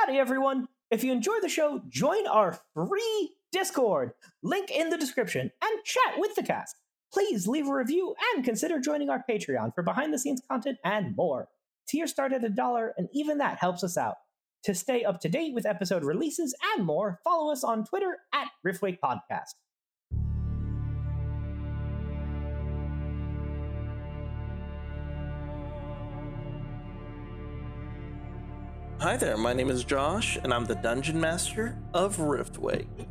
Howdy, everyone. If you enjoy the show, join our free Discord, link in the description, and chat with the cast. Please leave a review and consider joining our Patreon for behind the scenes content and more. Tiers start at a dollar, and even that helps us out. To stay up to date with episode releases and more, follow us on Twitter at Riftwake Hi there, my name is Josh, and I'm the Dungeon Master of Riftwake.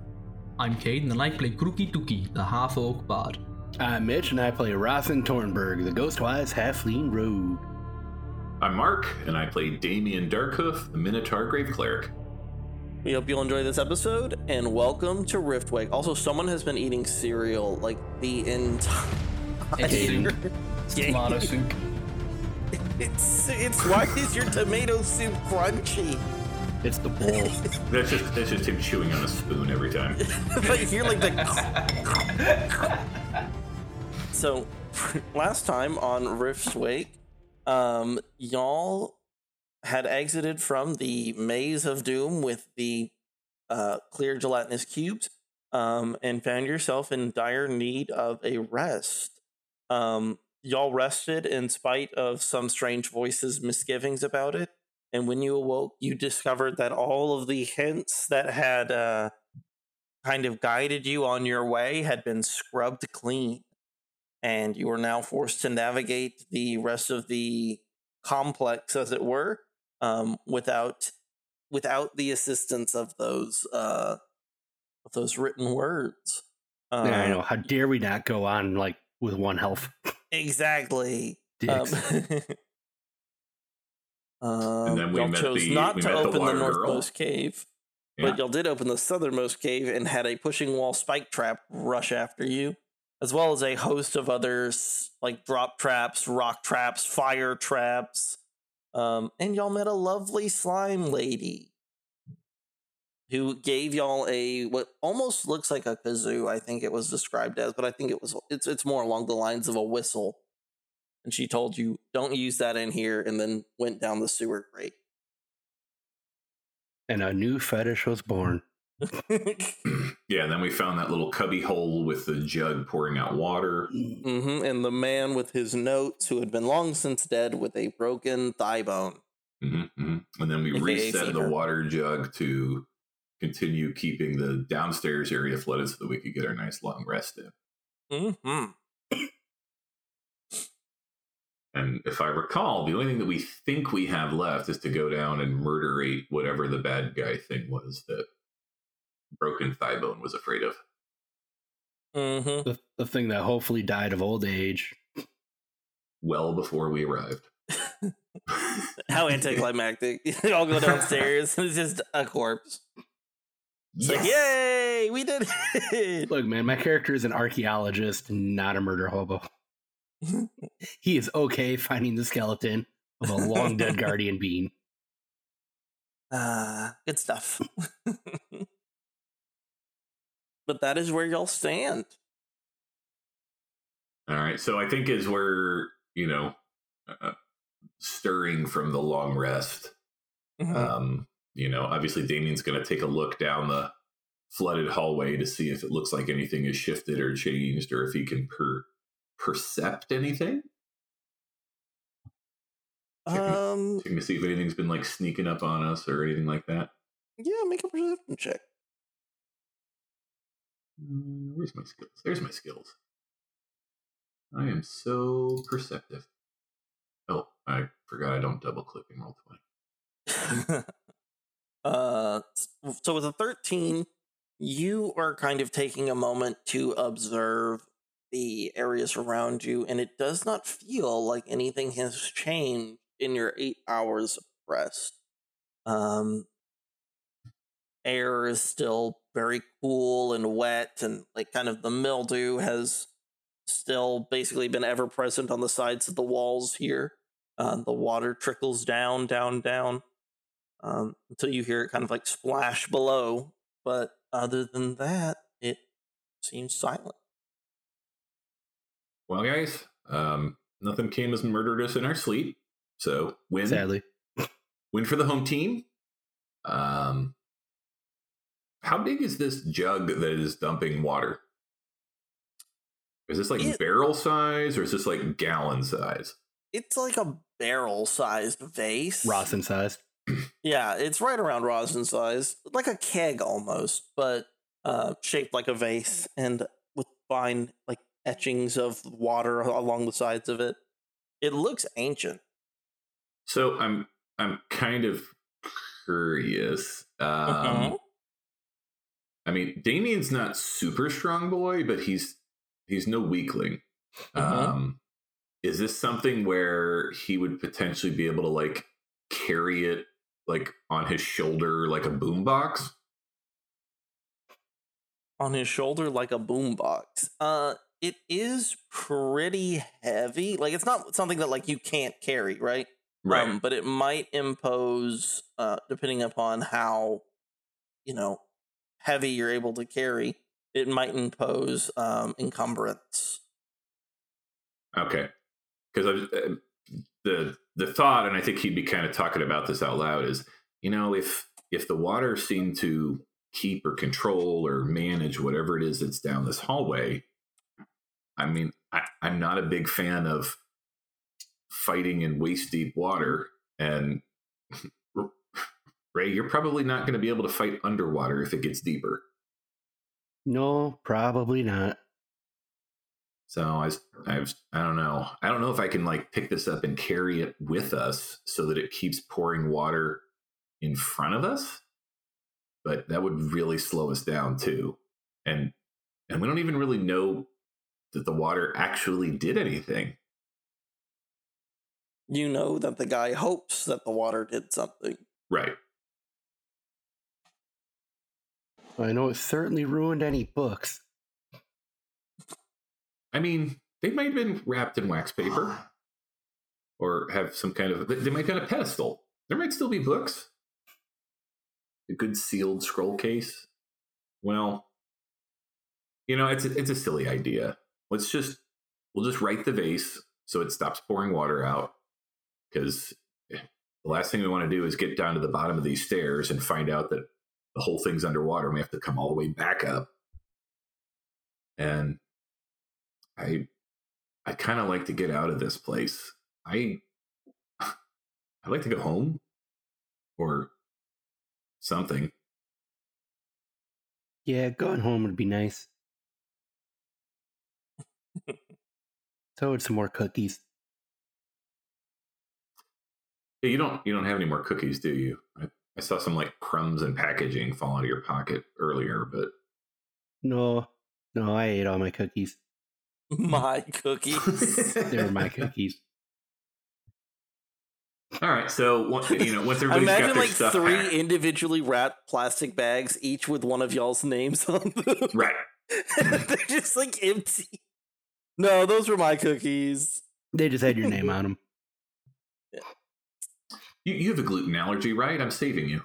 I'm Cade, and I play Krooky Tookie, the half orc bard. I'm Mitch, and I play Rothan Tornberg, the Ghostwise Halfling Rogue. I'm Mark, and I play Damien Darkhoof, the Minotaur Grave Cleric. We hope you'll enjoy this episode, and welcome to Riftwake. Also, someone has been eating cereal like the entire It's game. tomato soup. It's it's why is your tomato soup crunchy? It's the bowl. That's just that's just him chewing on a spoon every time. like you're like the. so, last time on Rift's Wake, um, y'all had exited from the maze of doom with the uh, clear gelatinous cubes, um, and found yourself in dire need of a rest. Um, y'all rested in spite of some strange voices' misgivings about it. And when you awoke, you discovered that all of the hints that had uh, kind of guided you on your way had been scrubbed clean. And you are now forced to navigate the rest of the complex, as it were, um, without without the assistance of those uh, of those written words. Uh, yeah, I know. How dare we not go on like with one health? Exactly. Um, Dicks. um, then we y'all met chose the- not we to met the open the water girl. northmost cave, Yeah. but y'all did open the southernmost cave and had a pushing wall spike trap rush after you, as well as a host of others like drop traps, rock traps, fire traps. Um, and y'all met a lovely slime lady who gave y'all a what almost looks like a kazoo. I think it was described as, but I think it was it's it's more along the lines of a whistle. And she told you, "Don't use that in here," and then went down the sewer grate. and a new fetish was born. yeah, and then we found that little cubby hole with the jug pouring out water. hmm And the man with his notes, who had been long since dead with a broken thigh bone. hmm And then we reset the water jug to continue keeping the downstairs area flooded so that we could get our nice long rest in. hmm And if I recall, the only thing that we think we have left is to go down and murderate whatever the bad guy thing was that Broken thigh bone was afraid of. hmm The, the thing that hopefully died of old age. Well before we arrived. How anticlimactic! You all go downstairs, and it's just a corpse. It's like, yay, we did it! Look, man, my character is an archaeologist, not a murder hobo. he is okay finding the skeleton of a long dead guardian being. Ah, good stuff. but that is where y'all stand. All right. So I think as we're, you know, uh, stirring from the long rest, Mhm. um, you know, obviously Damien's going to take a look down the flooded hallway to see if it looks like anything has shifted or changed or if he can per- percept anything. um, Checking to see if anything's been like sneaking up on us or anything like that. yeah, make a perception check. Mm, Where's my skills? There's my skills. I am so perceptive. Oh, I forgot I don't double click and roll 20. uh, so with a 13, you are kind of taking a moment to observe the areas around you, and it does not feel like anything has changed in your eight hours of rest. Um, air is still very cool and wet, and like kind of the mildew has still basically been ever present on the sides of the walls here. Uh, the water trickles down, down, down um, until you hear it kind of like splash below. But other than that, it seems silent. Well, guys, um, nothing came as murdered us in our sleep. So win, Sadly. win for the home team. Um, how big is this jug that is dumping water? Is this like It- barrel size or is this like gallon size? It's like a barrel sized vase. Rosin sized. Yeah, it's right around rosin size, like a keg almost, but uh, shaped like a vase and with fine like etchings of water along the sides of it. It looks ancient. So I'm I'm kind of curious. Um, Mhm. I mean, Damien's not super strong boy, but he's he's no weakling. Mhm. Um, is this something where he would potentially be able to like carry it like on his shoulder like a boombox? on his shoulder like a boombox. Uh, it is pretty heavy. Like it's not something that like you can't carry, right? Um, but it might impose, uh, depending upon how, you know, heavy you're able to carry. It might impose um, encumbrance. Okay, because uh, the the thought, and I think he'd be kind of talking about this out loud, is you know if if the water seemed to keep or control or manage whatever it is that's down this hallway, I mean, I, I'm not a big fan of fighting in waist deep water, and Ray, you're probably not going to be able to fight underwater if it gets deeper. No, probably not. So I, I, was, I don't know. I don't know if I can like pick this up and carry it with us so that it keeps pouring water in front of us. But that would really slow us down too. And and we don't even really know that the water actually did anything. You know that the guy hopes that the water did something. Right. I know it certainly ruined any books. I mean, they might have been wrapped in wax paper or have some kind of, they- might have a pedestal. There might still be books. A good sealed scroll case. Well, you know, it's a, it's a silly idea. Let's just, we'll just right the vase so it stops pouring water out. Because the last thing we want to do is get down to the bottom of these stairs and find out that the whole thing's underwater and we have to come all the way back up. And I I kind of like to get out of this place. I I'd like to go home or something. Yeah, going home would be nice. so would some more cookies. You don't you don't have any more cookies, do you? I, I saw some like crumbs and packaging fall out of your pocket earlier, but No, no, I ate all my cookies. My cookies. They were my cookies. All right, so one- you know once everybody's got Imagine their like stuff three packed- individually wrapped plastic bags, each with one of y'all's names on them. right? They're just like empty. No, those were my cookies. They just had your name on them. You, you have a gluten allergy, right? I'm saving you.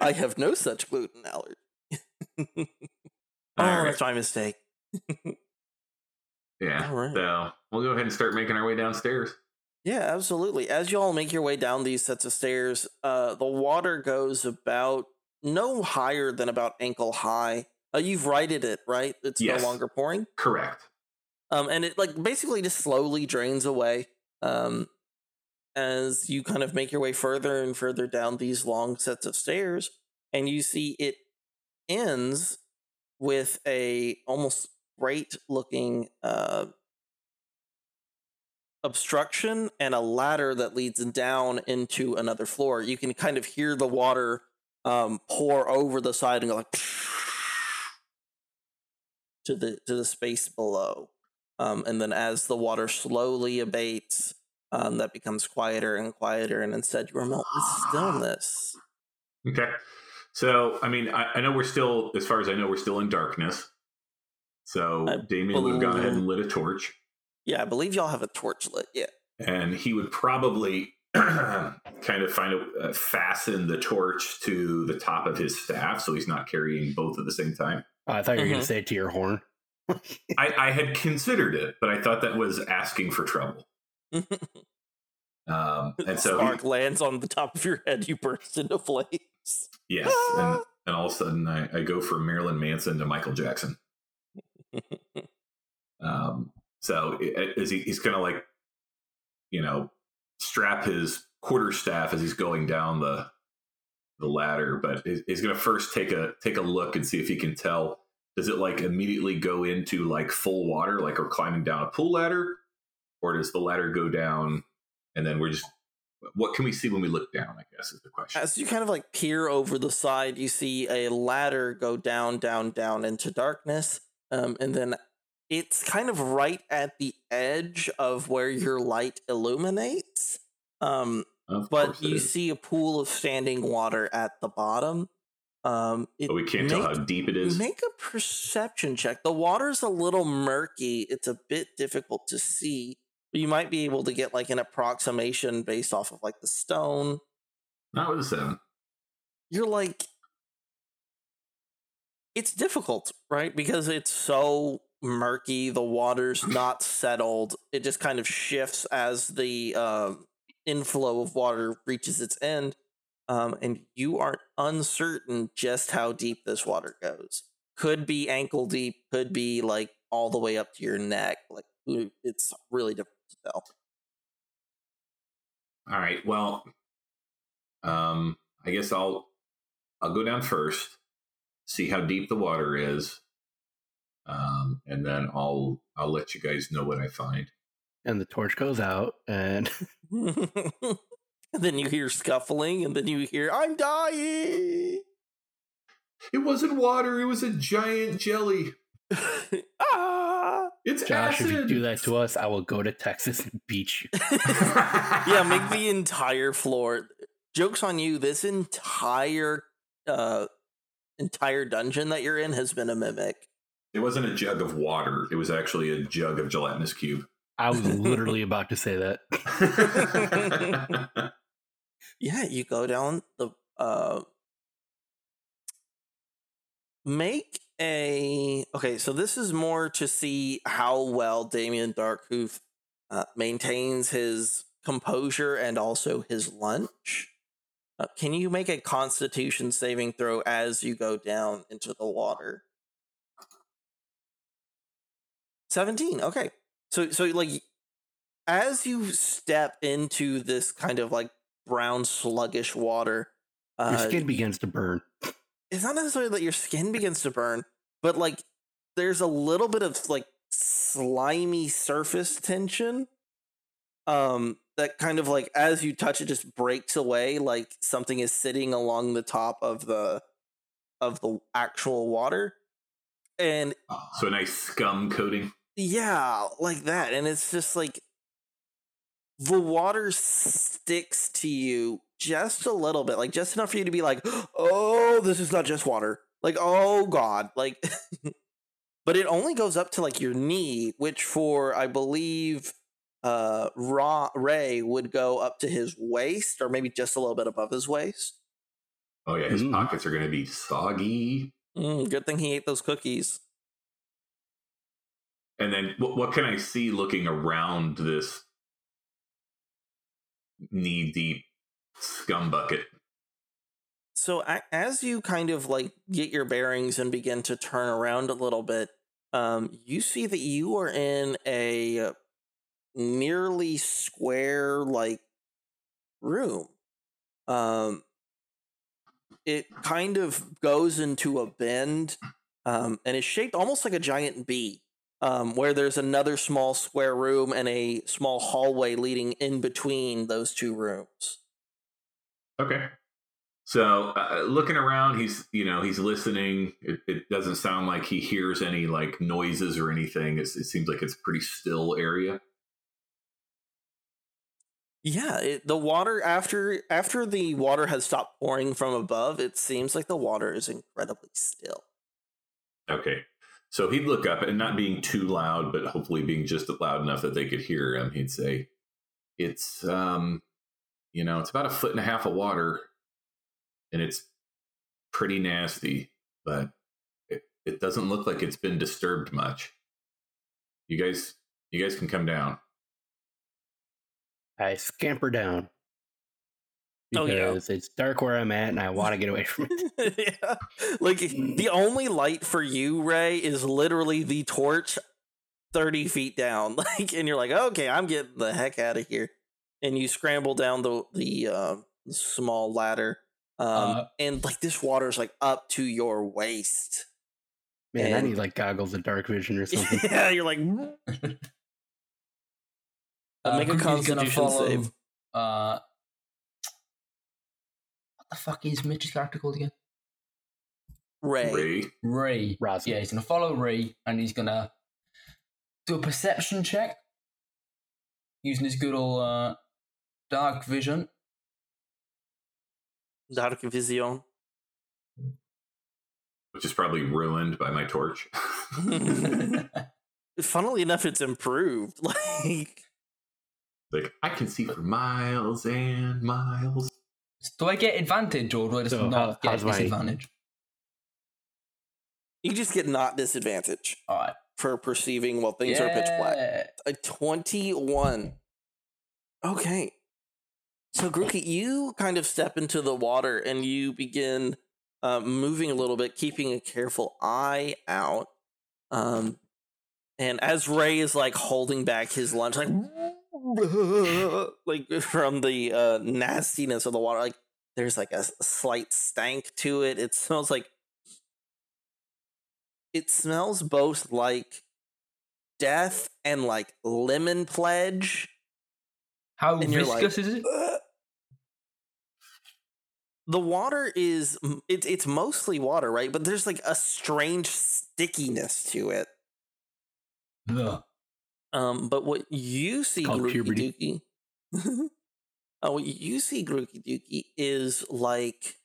I have no such gluten allergy. Oh, All right. that's my mistake. Yeah. All right. So we'll go ahead and start making our way downstairs. Yeah, absolutely. As y'all make your way down these sets of stairs, uh, the water goes about no higher than about ankle high. Uh, you've righted it, right? It's Yes. no longer pouring. Correct. Um, and it like basically just slowly drains away. Um, as you kind of make your way further and further down these long sets of stairs, and you see it ends with a almost grate looking uh obstruction and a ladder that leads down into another floor. You can kind of hear the water um pour over the side and go like to the to the space below. Um, and then as the water slowly abates, um, that becomes quieter and quieter, and instead you are met with stillness. Okay. So, I mean, I, I know we're still, as far as I know, we're still in darkness. So, I Damien would have gone ahead and lit a torch, Yeah, I believe y'all have a torch lit. Yeah. and he would probably kind of find a uh, fasten the torch to the top of his staff so he's not carrying both at the same time. Oh, I thought you were going Mhm. to say it to your horn. I, I had considered it, but I thought that was asking for trouble. Um, and so Spark he, lands on the top of your head. You burst into flames. Yes, and, and all of a sudden I, I go from Marilyn Manson to Michael Jackson. Um, so as he, he's gonna like, you know, strap his quarter staff as he's going down the the ladder, but he's, he's gonna first take a take a look and see if he can tell. Does it like immediately go into like full water, like we're climbing down a pool ladder, or does the ladder go down and then we're just what can we see when we look down? I guess is the question. As you kind of like peer over the side, you see a ladder go down, down, down into darkness. Um, and then it's kind of right at the edge of where your light illuminates. Um, but you is. see a pool of standing water at the bottom. Um, but we can't tell how deep it is. Make a perception check. The water's a little murky. It's a bit difficult to see. You might be able to get like an approximation based off of like the stone. Not with a seven. You're like it's difficult, right? Because it's so murky, the water's not settled. It just kind of shifts as the um inflow of water reaches its end. Um, and you are uncertain just how deep this water goes. Could be ankle deep, could be like all the way up to your neck. Like it's really difficult to. All right. Well, um, I guess I'll I'll go down first, see how deep the water is, um, and then I'll I'll let you guys know what I find. And the torch goes out, and and then you hear scuffling, and then you hear, I'm dying. It wasn't water. It was a giant jelly. Ah! It's Josh, acid. if you do that to us, I will go to Texas and beat you. Yeah, make the entire floor. Joke's on you. This entire uh entire dungeon that you're in has been a mimic. It wasn't a jug of water. It was actually a jug of gelatinous cube. I was literally about to say that. Yeah, you go down the uh make a okay, so this is more to see how well Damien Darkhoof uh, maintains his composure and also his lunch. Uh, can you make a constitution saving throw as you go down into the water? 17. Okay. So so like as you step into this kind of like brown sluggish water, Your uh, skin begins to burn. It's not necessarily that your skin begins to burn, but like there's a little bit of like slimy surface tension. Um, that kind of like as you touch it just breaks away, like something is sitting along the top of the of the actual water. And so a nice scum coating. yeah, like that. And it's just like the water sticks to you just a little bit, like just enough for you to be like, oh, this is not just water. Like, oh God. Like, but it only goes up to like your knee, which for, I believe, uh, Ra- Ray would go up to his waist or maybe just a little bit above his waist. Oh yeah, his Mhm. pockets are going to be soggy. Mm, good thing he ate those cookies. And then what, what can I see looking around this knee deep scum bucket? So as you kind of like get your bearings and begin to turn around a little bit, um, you see that you are in a nearly square like room. Um, it kind of goes into a bend, um, and is shaped almost like a giant B. Um, where there's another small square room and a small hallway leading in between those two rooms. Okay. So uh, looking around, he's you know he's listening. It, it doesn't sound like he hears any like noises or anything. It's, it seems like it's a pretty still area. Yeah, it, the water after after the water has stopped pouring from above, it seems like the water is incredibly still. Okay. So he'd look up and not being too loud, but hopefully being just loud enough that they could hear him. He'd say, "It's um, you know, it's about a foot and a half of water, and it's pretty nasty, but it, it doesn't look like it's been disturbed much. You guys, you guys can come down." I scamper down Oh, yeah. it's dark where I'm at and I want to get away from it. yeah. Like the only light for you, Ray, is literally the torch 30 feet down. Like, and you're like, okay, I'm getting the heck out of here. And you scramble down the the uh, small ladder. Um, Uh, and like this water is like up to your waist. Man, I need like goggles of dark vision or something. yeah, you're like, Uh, Make a Cookie's gonna Constitution follow, save. Uh, what the fuck is Mitch's character called again? Ray. Ray. Ray. Rosin. Yeah, he's gonna follow Ray, and he's gonna do a perception check using his good old uh, dark vision. Dark Vision. Which is probably ruined by my torch. Funnily enough, it's improved. Like, like I can see for miles and miles. do I get advantage, or do I just So, not how- get how's my- disadvantage? you just get not disadvantage All right. for perceiving while things are pitch black. A 21. Okay. So, Grookey, you kind of step into the water and you begin uh, moving a little bit, keeping a careful eye out. Um, and as Ray is like holding back his lunch, like, like from the uh, nastiness of the water, like there's like a slight stank to it. It smells like it smells both like death and like lemon pledge. How And you're like, viscous is it? The water is it's it's mostly water, right? But there's like a strange stickiness to it. Ugh. Um, but what you see, puberty. Dookie, oh, what you see, Grooky Dookie, is like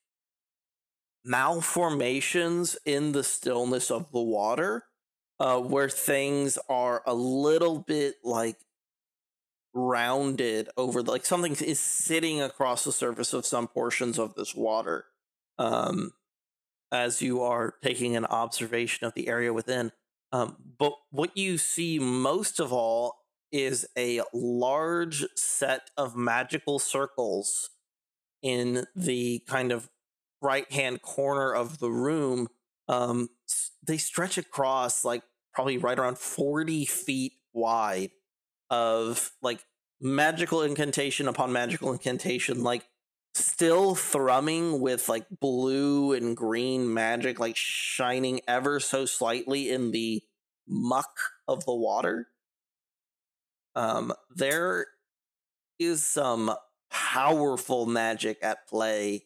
malformations in the stillness of the water, uh, where things are a little bit like rounded over, like something is sitting across the surface of some portions of this water. Um, as you are taking an observation of the area within. Um, but what you see most of all is a large set of magical circles in the kind of right hand corner of the room. Um, they stretch across like probably right around 40 feet wide of like magical incantation upon magical incantation, like still thrumming with like blue and green magic, like shining ever so slightly in the muck of the water. Um, there is some powerful magic at play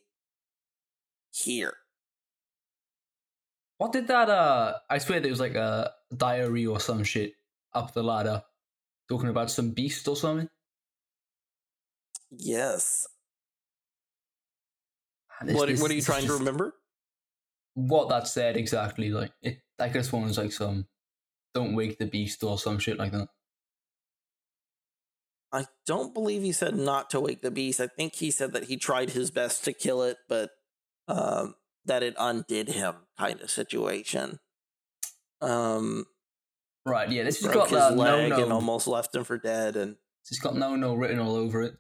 here. What did that? Uh, I swear there was like a diary or some shit up the ladder, talking about some beast or something. Yes. This- What, this- what are you this is trying to remember? What that said exactly? Like it, I guess one was like some, "Don't wake the beast" or some shit like that. I don't believe he said not to wake the beast. I think he said that he tried his best to kill it, but um, that it undid him, kind of situation. Um, Right? Yeah, this has got his that no leg no. and almost left him for dead. And It's got no no written all over it.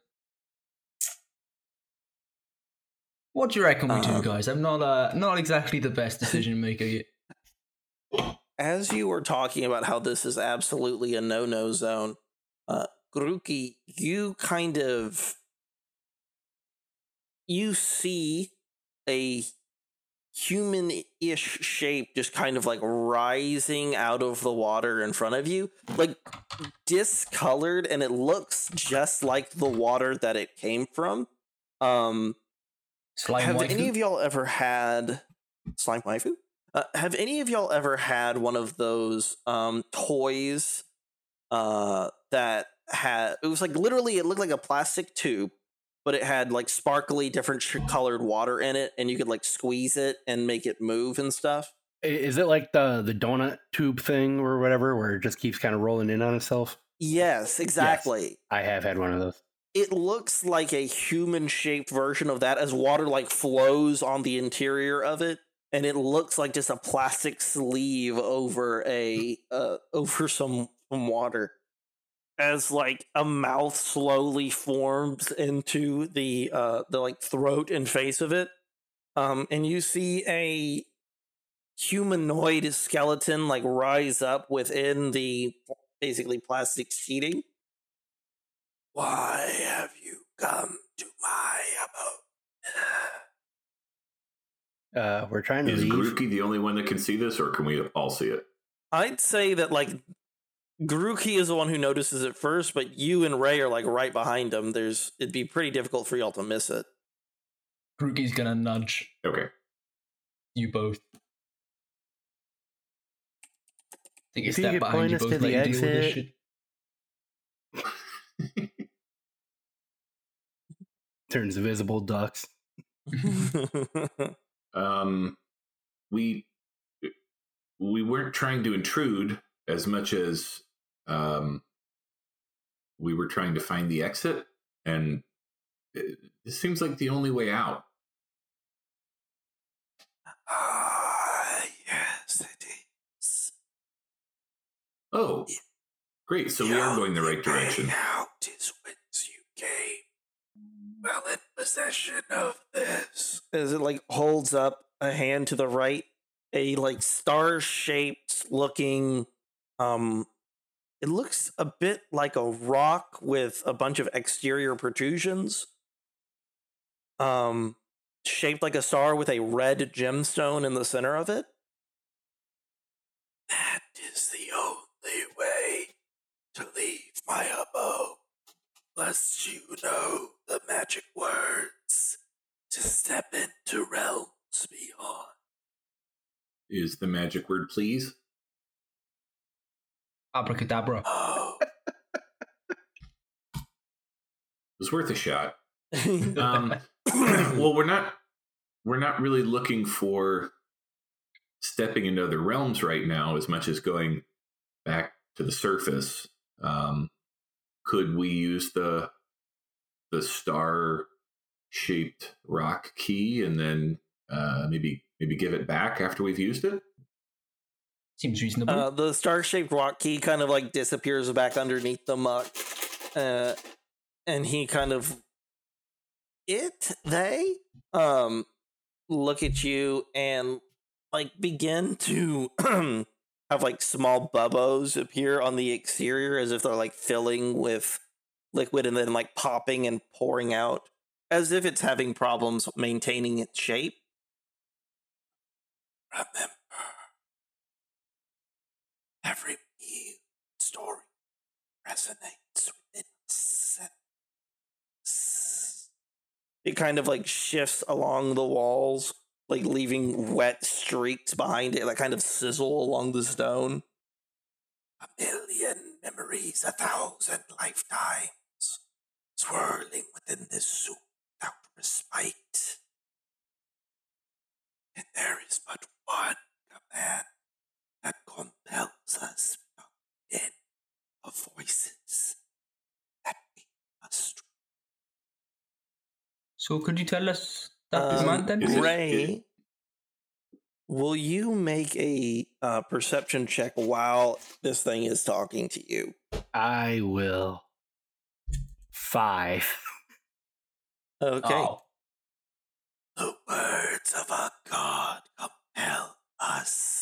What do you reckon we Um, do, guys? I'm not uh not exactly the best decision maker yet. as you were talking about how this is absolutely a no-no zone, uh, Grookey, you kind of you see a human-ish shape just kind of like rising out of the water in front of you, like discolored, and it looks just like the water that it came from. Um, Slime have waifu? any of y'all ever had slime waifu? Uh, have any of y'all ever had one of those um, toys uh, that had? It was like literally, it looked like a plastic tube, but it had like sparkly, different colored water in it, and you could like squeeze it and make it move and stuff. Is it like the the donut tube thing or whatever, where it just keeps kind of rolling in on itself? Yes, exactly. I have had one of those. It looks like a human shaped version of that as water like flows on the interior of it. And it looks like just a plastic sleeve over a uh, over some, some water. As like a mouth slowly forms into the uh the like throat and face of it um and you see a humanoid skeleton like rise up within the basically plastic sheeting why have you come to my abode Uh, we're trying to Is leave. Grookey the only one that can see this, or can we all see it? I'd say that like Grookey is the one who notices it first, but you and Ray are like right behind him. There's it'd be pretty difficult for y'all to miss it. Grookey's gonna nudge Okay. you both. Take a If you step could behind point you us both, to the you deal with this exit. Turns visible ducks. Um, we we weren't trying to intrude as much as um, we were trying to find the exit, and it, this seems like the only way out. Ah, yes, it is. Oh, great! So we are going the right direction. Out is whence you came. Well, in possession of this. As it like holds up a hand to the right, a like star-shaped looking, um, it looks a bit like a rock with a bunch of exterior protrusions. Um, shaped like a star with a red gemstone in the center of it. That is the only way to leave my abode. Lest you know the magic words to step into realms beyond. Is the magic word please? Abracadabra. It was worth a shot. Um, well, we're not we're not really looking for stepping into other realms right now as much as going back to the surface. Um, could we use the the star shaped rock key and then uh, maybe maybe give it back after we've used it? Seems reasonable. Uh, the star-shaped rock key kind of like disappears back underneath the muck, uh, and he kind of it they um look at you and like begin to have like small bubbles appear on the exterior as if they're like filling with liquid and then like popping and pouring out as if it's having problems maintaining its shape. Remember every story resonates within us. It kind of like shifts along the walls, like leaving wet streaks behind it that kind of sizzle along the stone. A million memories, a thousand lifetimes, swirling within this soup without respite. And there is but one command that compels us from within of voices that we must. so could you tell us that Um, command then? Ray, will you make a uh, perception check while this thing is talking to you? I will. Five. Okay. Oh, The words of a god compel us.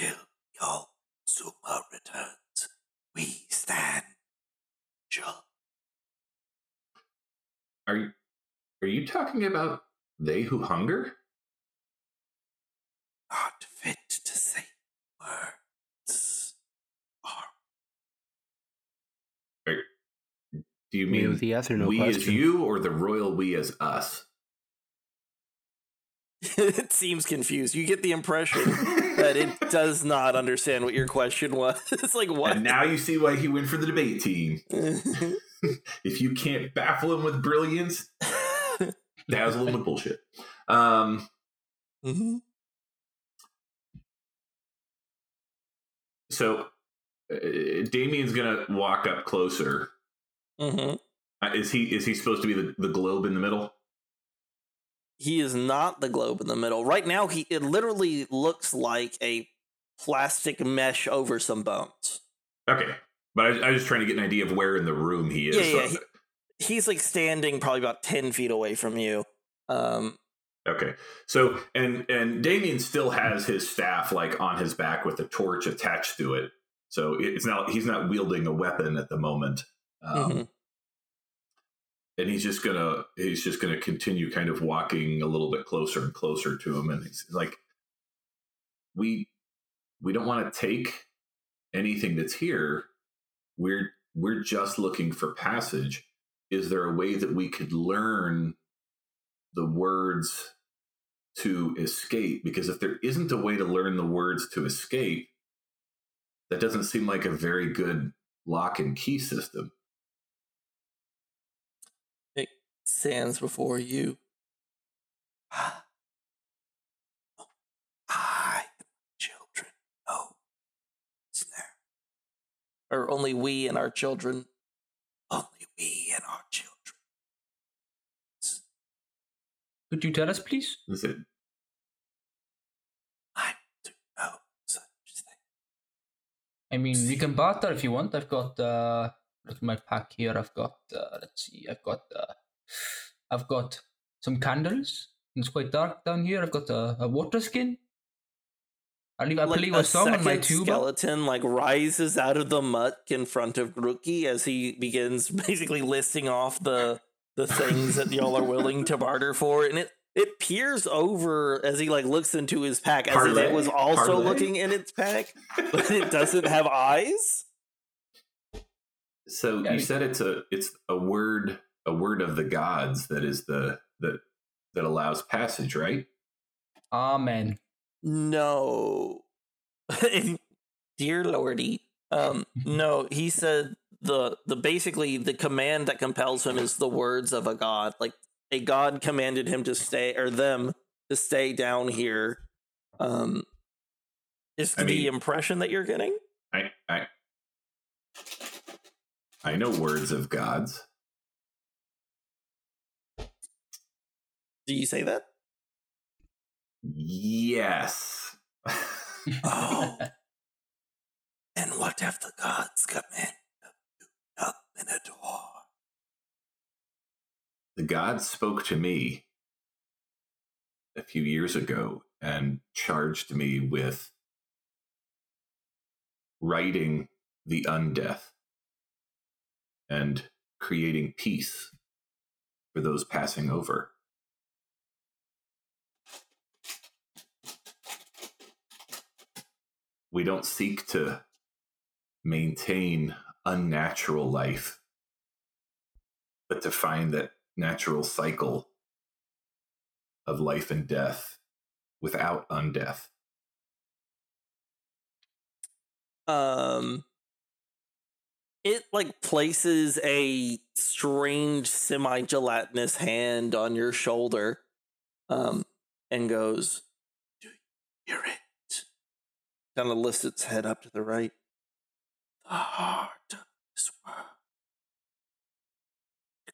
Until your Zuma returns, we stand. Sure. Are you, are you talking about they who hunger? Not fit to say words. Are Do you mean with the yes or no we question. as you or the royal we as us? it seems confused. You get the impression that it does not understand what your question was. it's like what? And now you see why he went for the debate team. If you can't baffle him with brilliance, dazzle him with bullshit. Um, Mhm. so uh, Damien's gonna walk up closer. Mhm. Uh, Is he is he supposed to be the, the globe in the middle? He is not the globe in the middle. Right now, he it literally looks like a plastic mesh over some bones. Okay, But I, I was just trying to get an idea of where in the room he is. Yeah, so- yeah, He's like standing probably about ten feet away from you. Um, Okay. So and and Damien still has his staff like on his back with a torch attached to it. So it's not he's not wielding a weapon at the moment. Um, Mhm. And he's just gonna he's just gonna continue kind of walking a little bit closer and closer to him, and he's like, we we don't want to take anything that's here. We're we're just looking for passage. Is there a way that we could learn the words to escape because if there isn't a way to learn the words to escape that doesn't seem like a very good lock and key system stands before you. I, children, know it's there. Or only we and our children. Only we and our children. Could you tell us, please? is it I do know such thing. I mean, we can barter if you want. I've got uh, look at my pack here. I've got uh, let's see. I've got uh, I've got some candles. It's quite dark down here. I've got a, a water skin. I leave. I Like play a a song on my second tuba. skeleton like rises out of the muck in front of Grooky as he begins basically listing off the the things that y'all are willing to barter for, and it it peers over as he like looks into his pack as if it was also Parlay? looking in its pack, but it doesn't have eyes. so Yeah, you said it's a it's a word a word of the gods that is the that that allows passage right Amen. No, dear lordy, um, no. He said the the basically the command that compels him is the words of a god. Like a god commanded him to stay or them to stay down here. Um, is I the mean- impression that you're getting? i i i know words of gods Do you say that? yes Oh. and what have the gods commanded you, young Minotaur? the gods spoke to me a few years ago and charged me with righting the undeath and creating peace for those passing over. We don't seek to maintain unnatural life but to find that natural cycle of life and death without undeath. um it like places a strange semi-gelatinous hand on your shoulder um and goes do you hear it kind of lifts its head up to the right the heart of this world the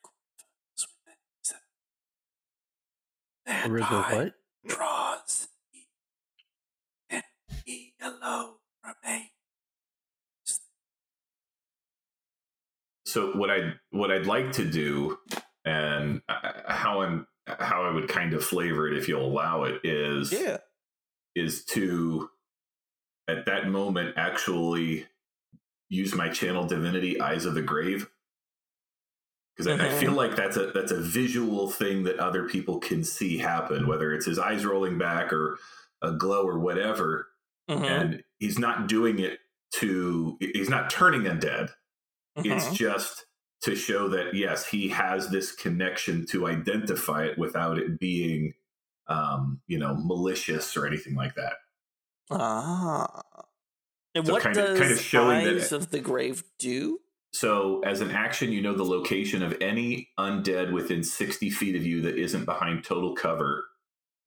quivers. Original what? draws he, and he alone remains So what I what I'd like to do, and uh, how I'm how I would kind of flavor it, if you'll allow it, is yeah is to at that moment actually use my channel divinity, Eyes of the Grave, because I, I feel like that's a that's a visual thing that other people can see happen, whether it's his eyes rolling back or a glow or whatever. Mhm. and he's not doing it to he's not turning undead it's Mhm. just to show that yes he has this connection to identify it without it being um you know malicious or anything like that Ah. And So what kind of- does kind of showing that Eyes it- of the Grave do? so as an action you know the location of any undead within 60 feet of you that isn't behind total cover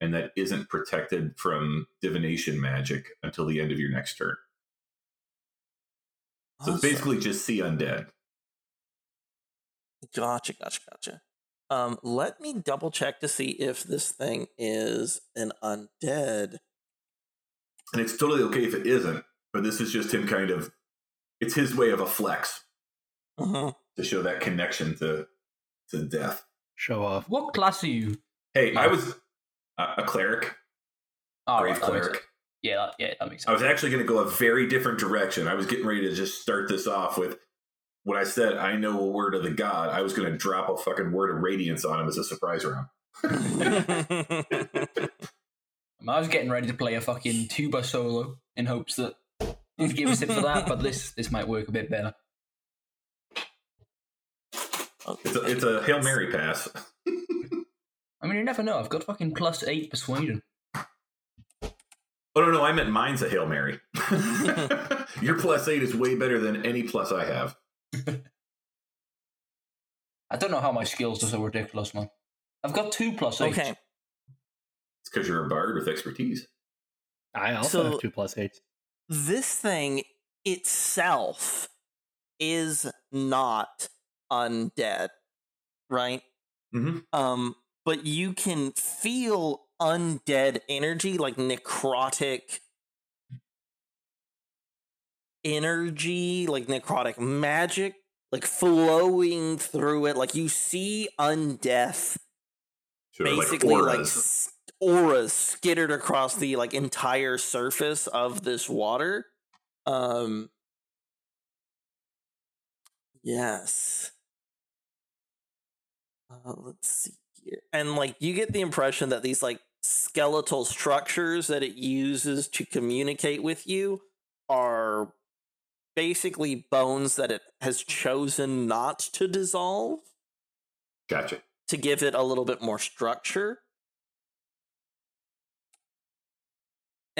and that isn't protected from divination magic until the end of your next turn so Awesome. basically just see undead Gotcha, gotcha, gotcha. Um, let me double check to see if this thing is an undead. And it's totally okay if it isn't, but this is just him kind of It's his way of a flex Mhm. to show that connection to to death. Show off. What class are you? Hey, I was a, a cleric, Oh, brave right, makes cleric. Yeah, that, yeah, that makes sense. I was actually going to go a very different direction. I was getting ready to just start this off with what I said I know a word of the god. I was going to drop a fucking word of radiance on him as a surprise round. I was getting ready to play a fucking tuba solo in hopes that you'd give us it for that, but this this might work a bit better. It's a, it's a hail mary pass. I mean, you never know. I've got fucking plus eight persuasion. Oh no, no, I meant mine's a hail mary. Your plus eight is way better than any plus I have. I don't know how my skills are so ridiculous, man. I've got two plus eight. okay. It's because you're a bard with expertise. I also So- have two plus eights. This thing itself is not undead, right? Mm-hmm. Um, but you can feel undead energy, like necrotic energy, like necrotic magic, like flowing through it. Like you see undeath Sort of basically like like, auras. skittered across the like entire surface of this water. Um Yes. Uh, let's see here. And like you get the impression that these like skeletal structures that it uses to communicate with you are basically bones that it has chosen not to dissolve Gotcha. to give it a little bit more structure.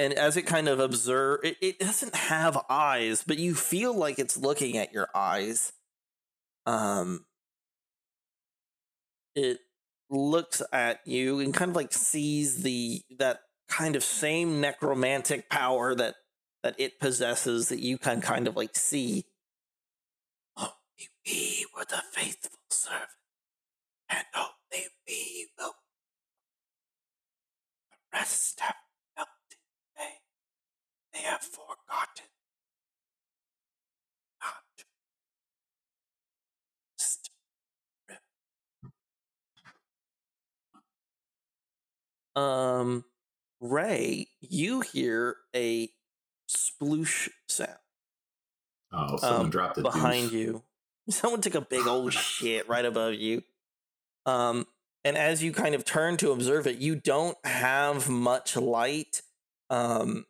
And as it kind of observe, it, it doesn't have eyes, but you feel like it's looking at your eyes. Um, it looks at you and kind of like sees the that kind of same necromantic power that that it possesses that you can kind of like see. Oh, we were the faithful servant and only we will. The rest have. They have forgotten. Not. Um, Ray, you hear a sploosh sound Oh, someone um, dropped a behind deuce. you. Someone took a big old shit right above you. Um, and as you kind of turn to observe it, you don't have much light. Um,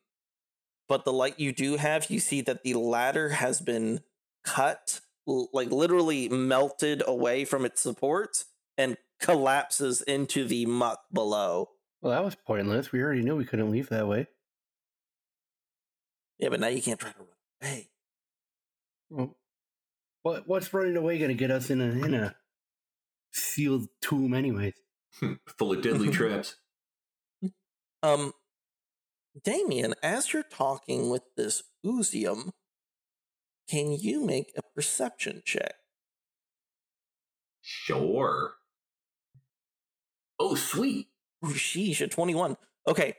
but the light you do have, you see that the ladder has been cut, like literally melted away from its supports and collapses into the muck below. Well, that was pointless. We already knew we couldn't leave that way. Yeah, but now you can't try to run away. Well, what what's running away going to get us in a in a sealed tomb, anyways? Full of deadly traps. Um, Damien, as you're talking with this Uzium, can you make a perception check? Sure. Oh, sweet. Ooh, sheesh, a 21. Okay.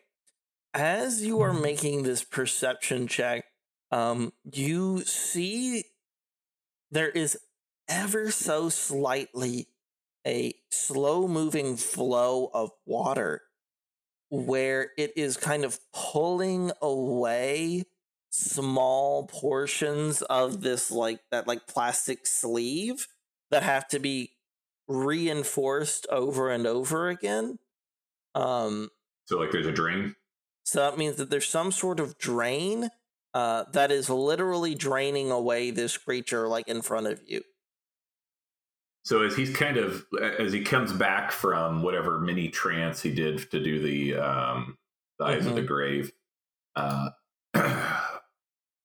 As you are making this perception check, um, you see there is ever so slightly a slow moving flow of water where it is kind of pulling away small portions of this like that like plastic sleeve that have to be reinforced over and over again um So, like, there's a drain. so that means that there's some sort of drain uh, that is literally draining away this creature like in front of you. So as he's kind of as he comes back from whatever mini trance he did to do the um the eyes of the grave, uh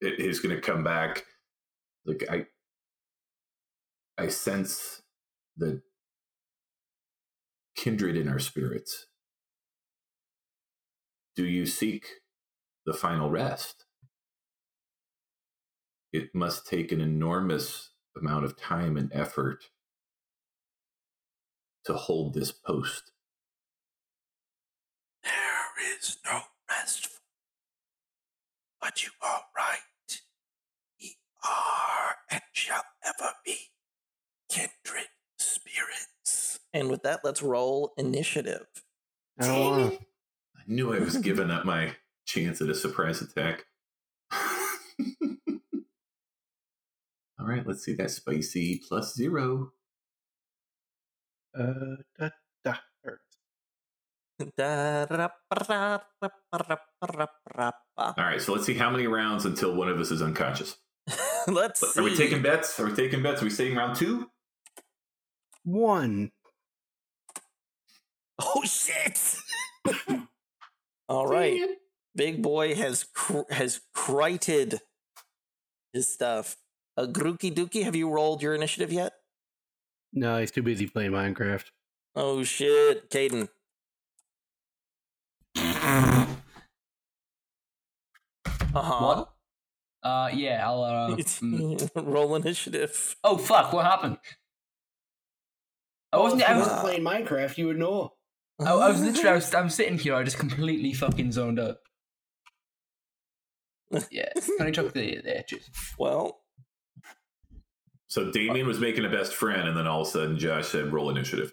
it, he's gonna come back. Like I I sense the kindred in our spirits. Do you seek the final rest? It must take an enormous amount of time and effort to hold this post. There is no rest, for but you are right. We are and shall ever be kindred spirits. And with that, let's roll initiative. I don't want to. I knew I was giving up my chance at a surprise attack. All right, let's see that spicy plus zero. Uh, da, da. All right, so let's see how many rounds until one of us is unconscious. Let's see. Are we taking bets? Are we taking bets? Are we saying round two? One. Oh shit! All right, big boy has cr- has crited his stuff. Uh, Grooky Dookie, have you rolled your initiative yet? No, he's too busy playing Minecraft. Oh shit, Caden. Uh huh. What? Uh, yeah, I'll. Uh, mm. Roll initiative. Oh fuck! What happened? I wasn't. I was. Wow. playing Minecraft, you would know. I, I was literally. I was, I'm sitting here. I just completely fucking zoned out. Yeah. Can I chuck the the edges? Well, So Damien was making a best friend, and then all of a sudden Josh said, "Roll initiative."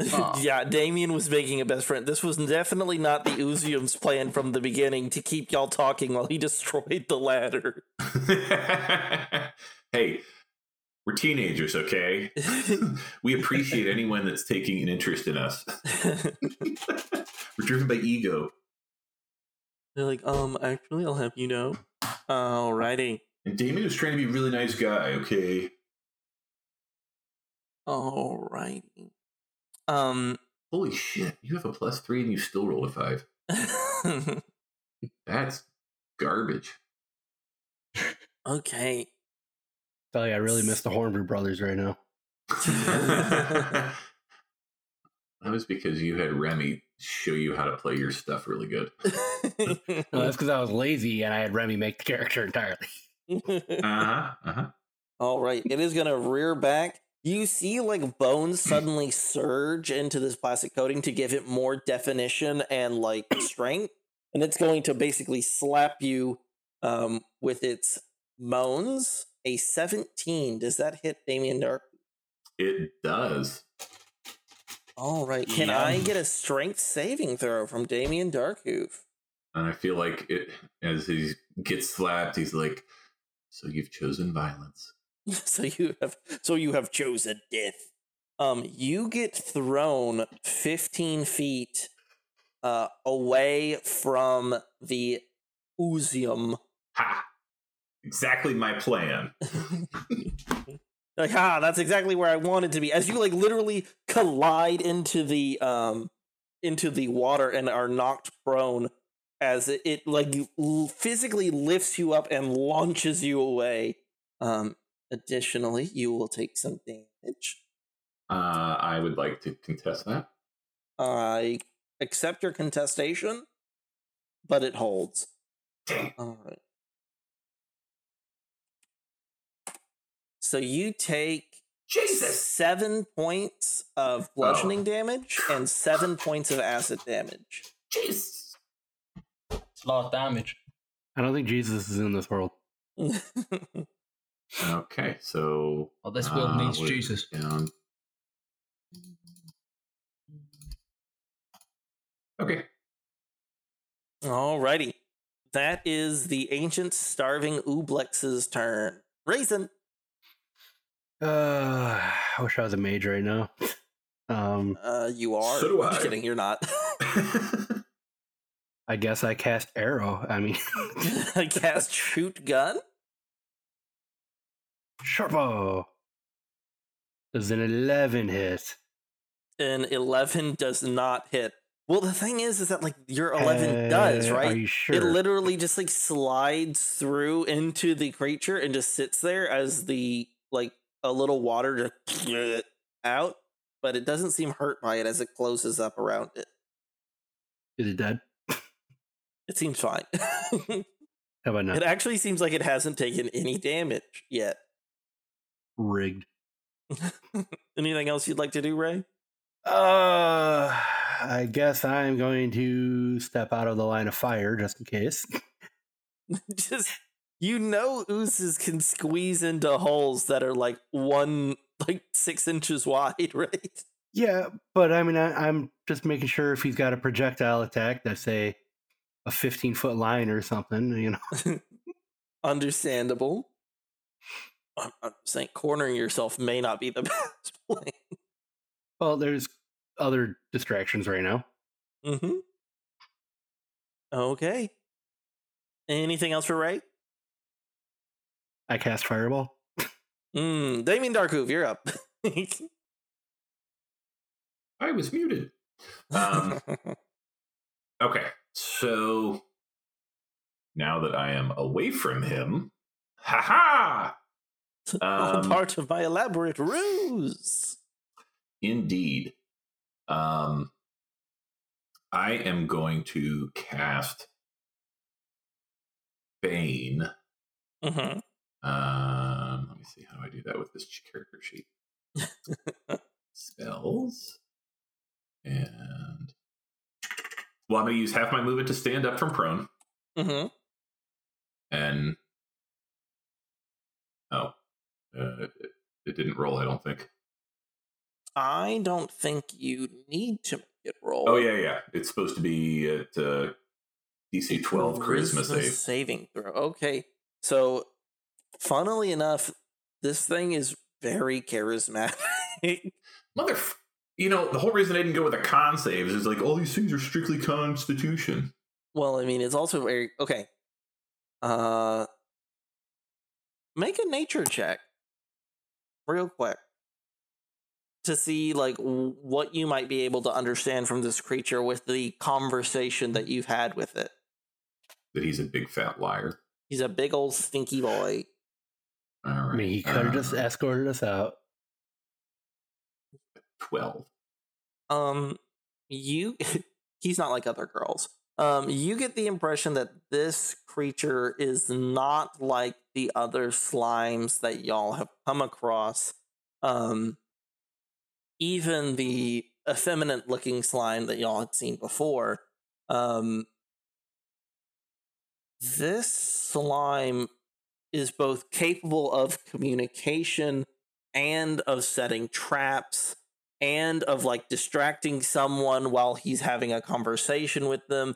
Aw. yeah, Damien was making a best friend. This was definitely not the Uzium's plan from the beginning to keep y'all talking while he destroyed the ladder. hey, we're teenagers, okay? we appreciate anyone that's taking an interest in us. we're driven by ego. They're like, um, actually, I'll have you know. Alrighty. And Damien was trying to be a really nice guy, okay? Alrighty. Um, Holy shit, you have a plus three and you still rolled a five. That's garbage. okay. Tell you, I really miss the Hornbrew brothers right now. that was because you had Remy show you how to play your stuff really good. No, that's because I was lazy and I had Remy make the character entirely. Uh huh. Uh huh. All right, it is gonna rear back. You see, like bones suddenly surge into this plastic coating to give it more definition and like strength, and it's going to basically slap you um, with its moans. A seventeen. Does that hit Damien Dark? It does. All right. Can Yeah. I get a strength saving throw from Damien Darkhoof? And I feel like it as he gets slapped, he's like, "So you've chosen violence." so you have so you have chosen death. Um, you get thrown fifteen feet uh away from the Uzium. Ha! Exactly my plan. like, ah, that's exactly where I wanted to be. As you like literally collide into the um into the water and are knocked prone as it, it like physically lifts you up and launches you away. Um additionally, you will take some damage. Uh, I would like to contest that. I accept your contestation, but it holds. All right. So you take Jesus. seven points of bludgeoning damage and seven points of acid damage. Jesus. It's a lot of damage. I don't think Jesus is in this world. Okay, so Well, this world uh, needs Jesus. Down. Okay. Alrighty. That is the ancient starving Ublex's turn. Raisin. Uh, I wish I was a mage right now. Um, Uh, you are. So do Just I. kidding, you're not. I guess I cast arrow. I mean, I cast shoot gun. Sharpo. Does an eleven hit? An 11 does not hit. Well, the thing is, is that like your 11 does, Uh, right? Are you sure? It literally just like slides through into the creature and just sits there as the like a little water just out, but it doesn't seem hurt by it as it closes up around it. Is it dead? It seems fine. How about not? it actually seems like it hasn't taken any damage yet. Rigged. Anything else you'd like to do, Ray? Uh, I guess I'm going to step out of the line of fire just in case. just you know oozes can squeeze into holes that are like one like six inches wide, right? Yeah, but I mean, I, I'm just making sure if he's got a projectile attack that's say a 15 foot line or something, you know. Understandable. I'm, I'm saying cornering yourself may not be the best plan. Well, there's other distractions right now. Mm-hmm. Okay. Anything else for right? I cast fireball. Mm, Damien Darkhoof, you're up. I was muted. Um, okay, so now that I am away from him, haha! All Um, part of my elaborate ruse. Indeed. Um, I am going to cast Bane. Mm-hmm. Um, let me see how do I do that with this character sheet. Spells. And well, I'm going to use half my movement to stand up from prone, Mm-hmm. and it, it didn't roll. I don't think. I don't think you need to make it roll. Oh yeah, yeah. It's supposed to be at uh, DC 12 charisma save. saving throw. Okay, so funnily enough, this thing is very charismatic. Mother, you know the whole reason I didn't go with a con save is like all these things are strictly Constitution. well, I mean, it's also very okay. Uh, make a nature check, real quick, to see like w- what you might be able to understand from this creature with the conversation that you've had with it. That he's a big fat liar. He's a big old stinky boy. All right. I mean, he could have just uh, escorted us out. twelve. um you he's not like other girls um you get the impression that this creature is not like the other slimes that y'all have come across um even the effeminate looking slime that y'all had seen before um this slime is both capable of communication and of setting traps and of like distracting someone while he's having a conversation with them.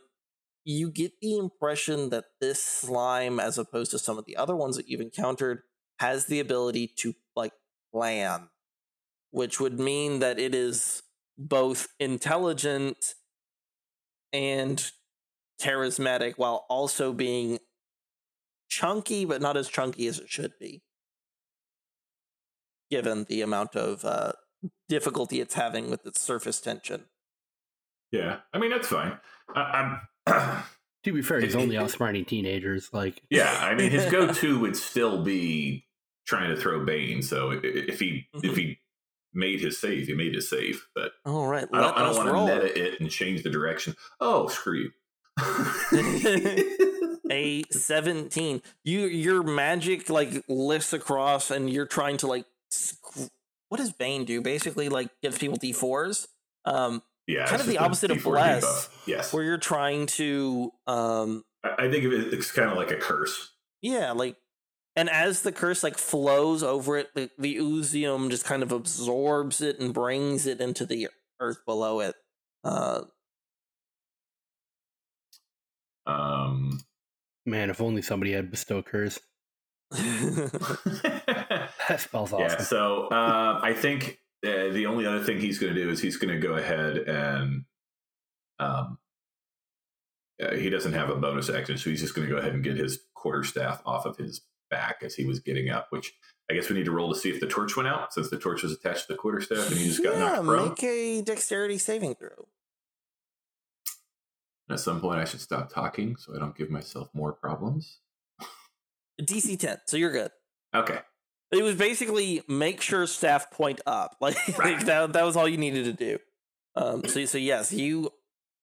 You get the impression that this slime, as opposed to some of the other ones that you've encountered, has the ability to like plan, which would mean that it is both intelligent and charismatic while also being chunky, but not as chunky as it should be, given the amount of uh, difficulty it's having with its surface tension. Yeah, I mean that's fine. I, I'm. To be fair, he's only it- outsmarting teenagers. Like, yeah, I mean his go-to would still be trying to throw Bane. So i- i- if he if he made his save, he made his save. But All right, I don't, I don't want roll. to meta it and change the direction. Oh, screw you. a 17 you your magic like lifts across and you're trying to like sc- what does bane do basically like gives people d4s um yeah, Kind of the just opposite of bless. Yes, where you're trying to um I, I think of it. It's kind of like a curse. yeah like and as the curse like flows over it the, the oozium just kind of absorbs it and brings it into the earth below it uh Um, man, if only somebody had bestow curse. That spells awesome. Yeah. So uh, I think uh, the only other thing he's going to do is he's going to go ahead and um, uh, he doesn't have a bonus action, so he's just going to go ahead and get his quarterstaff off of his back as he was getting up. Which I guess we need to roll to see if the torch went out, since the torch was attached to the quarterstaff, and he just got yeah knocked prone. make a dexterity saving throw At some point, I should stop talking so I don't give myself more problems. dc 10 so you're good Okay. It was basically make sure staff point up. Like, Right. that that was all you needed to do. Um so so yes, you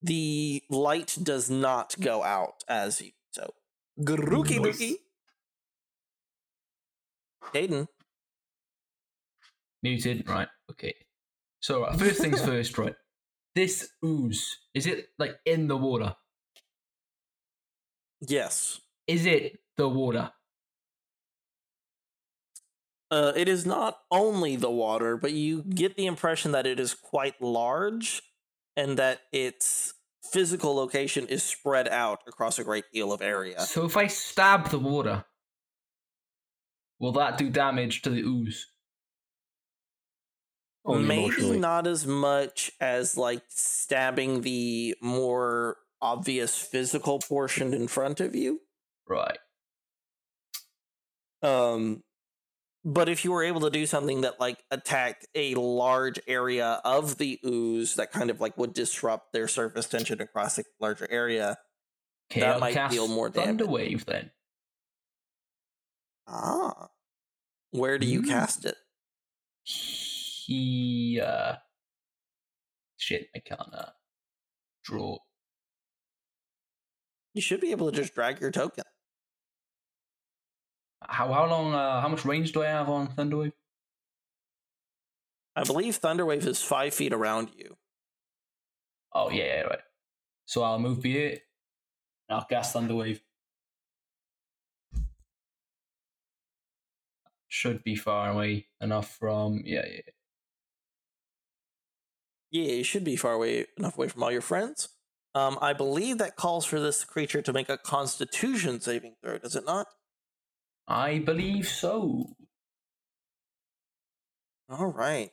the light does not go out as you so Grooky Nice. dookie. Hayden. Muted, right? Okay. So right, first things first, right? This ooze is it like in the water? Yes. Is it the water? Uh, it is not only the water, but you get the impression that it is quite large and that its physical location is spread out across a great deal of area. So if I stab the water, will that do damage to the ooze? Only Maybe not as much as like stabbing the more obvious physical portion in front of you. Right. Um, but if you were able to do something that like attacked a large area of the ooze that kind of like would disrupt their surface tension across a larger area, Okay, That I'll might deal more Thunder damage. Wave then. ah, where do you Mm. cast it? He uh shit, I can't uh draw. You should be able to just drag your token. How how long uh how much range do I have on Thunderwave? I believe Thunderwave is five feet around you. Oh yeah, yeah, right. So I'll move B8. I'll cast Thunderwave. Should be far away enough from yeah, yeah. yeah. Yeah, you should be far away enough away from all your friends. Um, I believe that calls for this creature to make a Constitution saving throw. Does it not? I believe so. All right.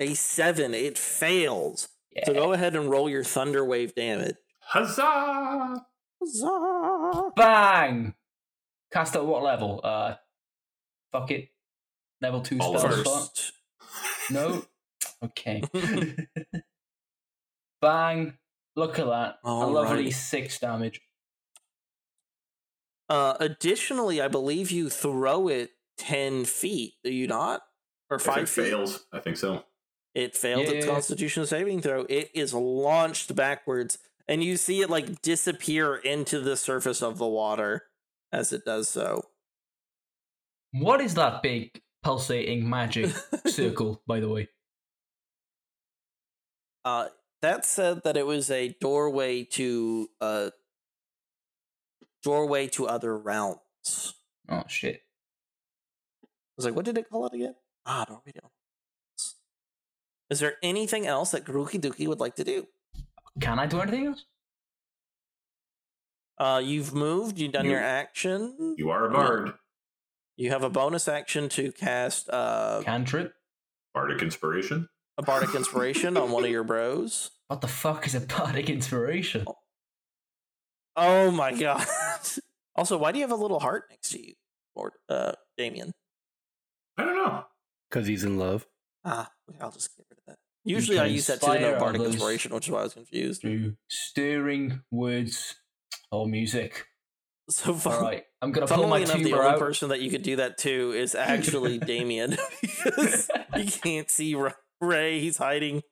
A seven. It fails. Yeah. So go ahead and roll your thunder wave damage. Huzzah! Huzzah! Bang! Cast at what level? Uh fuck it. Level two All spell first. slot? First. No? Okay. Bang! Look at that. a lovely Alrighty. six damage. Uh, additionally, I believe you throw it ten feet. Do you not? Or If five it feet? fails, I think so. It failed its Yeah. Constitution saving throw. It is launched backwards, and you see it like disappear into the surface of the water as it does so. What is that big pulsating magic circle, by the way? Uh, that said that it was a doorway to uh doorway to other realms. Oh shit. I was like, what did it call it again? Ah, doorway to. realms. Is there anything else that Grookey Dookie would like to do? Can I do anything else? Uh, you've moved. You've done You- your action. You are a bard. You have a bonus action to cast uh, Cantrip? Bardic inspiration. A bardic inspiration on one of your bros. What the fuck is a bardic inspiration? Oh my god! also, why do you have a little heart next to you, or uh, Damien? I don't know. because he's in love. Ah, I'll just get rid of that. Usually, I use that to denote inspire bardic inspiration, which is why I was confused. Through stirring words or music. So, fun- Alright, I'm gonna pull my funnily enough, the only out. person that you could do that to is actually Damien because you can't see Ra- Ray. He's hiding.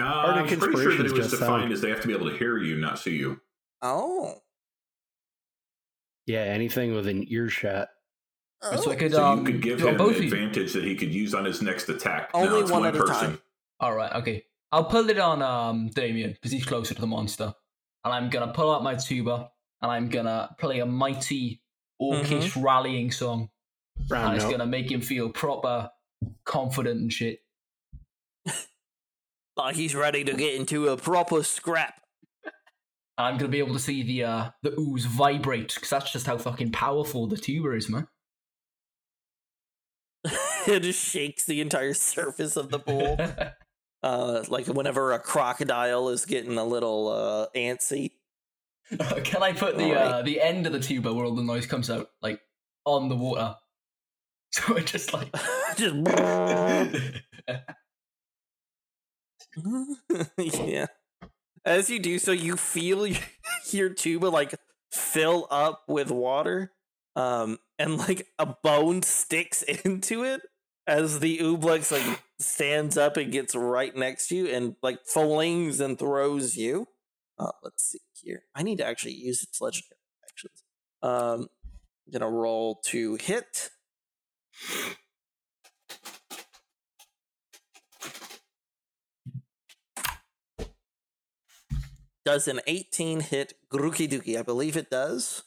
Uh, I'm pretty sure that it was just defined sound. as they have to be able to hear you, not see you. Oh. Yeah, anything with an earshot. So I could, So um, you could give him both an advantage that he could use on his next attack. Only now it's one one, at a person. time. Alright, okay. I'll pull it on um Damien, because he's closer to the monster. And I'm gonna pull out my tuba and I'm gonna play a mighty orcish Mm-hmm. rallying song. And Round it's note. gonna make him feel proper confident and shit. Like he's ready to get into a proper scrap. I'm gonna be able to see the uh the ooze vibrate, because that's just how fucking powerful the tuba is, man. it just shakes the entire surface of the pool. uh, like whenever a crocodile is getting a little uh, antsy. Can I put the uh, the end of the tuba where all the noise comes out, like on the water? So it just like just yeah. As you do so, you feel your, tuba like fill up with water, um, and like a bone sticks into it as the ooblex like stands up and gets right next to you and like flings and throws you. Uh, let's see here. I need to actually use its legendary actions. Um, I'm gonna roll to hit. Does an 18 hit Grookey Dookie? I believe it does.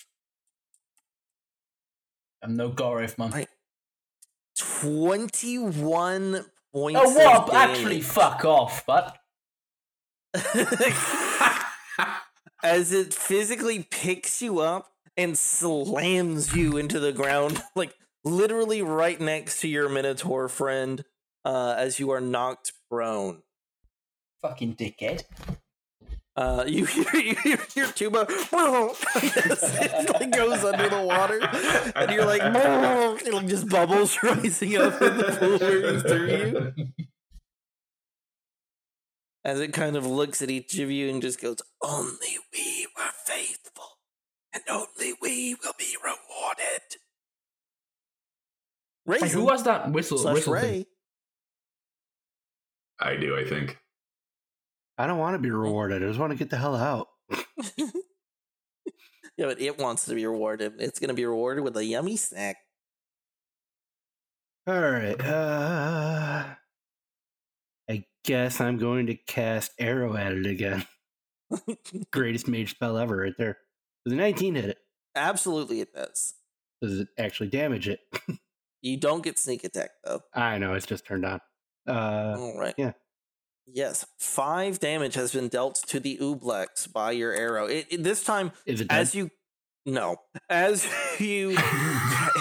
I'm no Gorif, man. I- 21 points. oh, what? Actually, fuck off, but. As it physically picks you up and slams you into the ground, like literally right next to your Minotaur friend, uh, as you are knocked prone. Fucking dickhead. Uh, you hear, you your tuba it like goes under the water, and you're like, it like just bubbles rising up in the pool where through you. As it kind of looks at each of you and just goes, "Only we were faithful, and only we will be rewarded." Hey, Raisin who was that whistle? slash whistle thing? Ray. I do, I think. I don't want to be rewarded. I just want to get the hell out. Yeah, but it wants to be rewarded. It's going to be rewarded with a yummy snack. All right. Uh, I guess I'm going to cast Arrow at it again. Greatest mage spell ever, right there. Does a 19 hit it? Absolutely, it does. Does it actually damage it? You don't get sneak attack though. I know it's just turned on. Uh, All right. yeah. Yes, five damage has been dealt to the Ublex by your arrow. It, it- this time, as you no, as you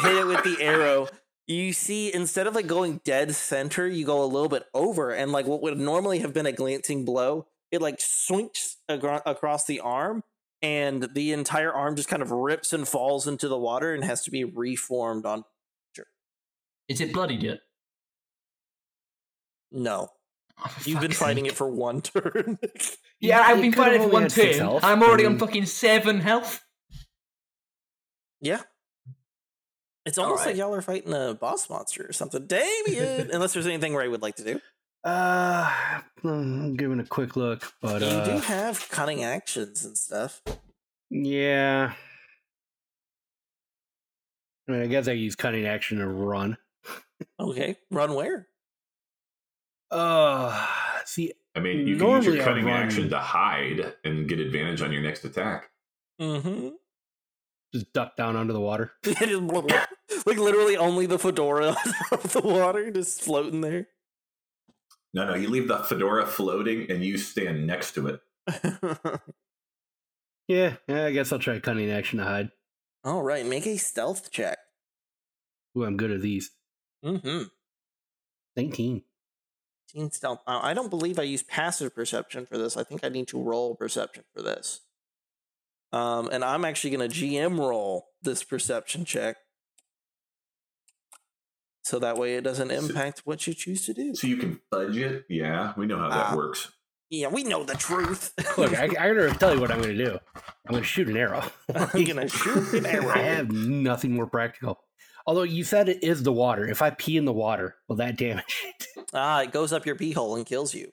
hit it with the arrow, you see instead of like going dead center, you go a little bit over, and like what would normally have been a glancing blow, it like swings agro- across the arm, and the entire arm just kind of rips and falls into the water and has to be reformed on. Is it bloodied yet? No, you've been fighting sake. it for one turn. Yeah, I've You been could've fighting for one had turn. health. I'm already on fucking seven health. Yeah. It's almost like y'all are fighting a boss monster or something. Damien! Unless there's anything Ray would like to do. Uh, I'm giving a quick look, but you do uh, have cunning actions and stuff. yeah. I mean, I guess I use cunning action to run. Okay. Run where? Uh, see, I mean, you can use your I cunning action to hide and get advantage on your next attack. Mm-hmm. just duck down under the water. like literally only the fedora of the water just floating there. No, no, you leave the fedora floating and you stand next to it. Yeah, yeah, I guess I'll try cunning action to hide. All right, make a stealth check. Ooh, I'm good at these. Mm-hmm. 19. Teen stealth. Uh, I don't believe I use passive perception for this. I think I need to roll perception for this. Um, and I'm actually going to GM roll this perception check, so that way it doesn't So- impact what you choose to do. So you can fudge it. Yeah, we know how that Ah. works. Yeah, we know the truth. Look, I, I gotta tell you what I'm gonna do. I'm gonna shoot an arrow. I'm gonna shoot an arrow. I have nothing more practical. Although you said it is the water. If I pee in the water, will that damage it? ah, it goes up your pee hole and kills you.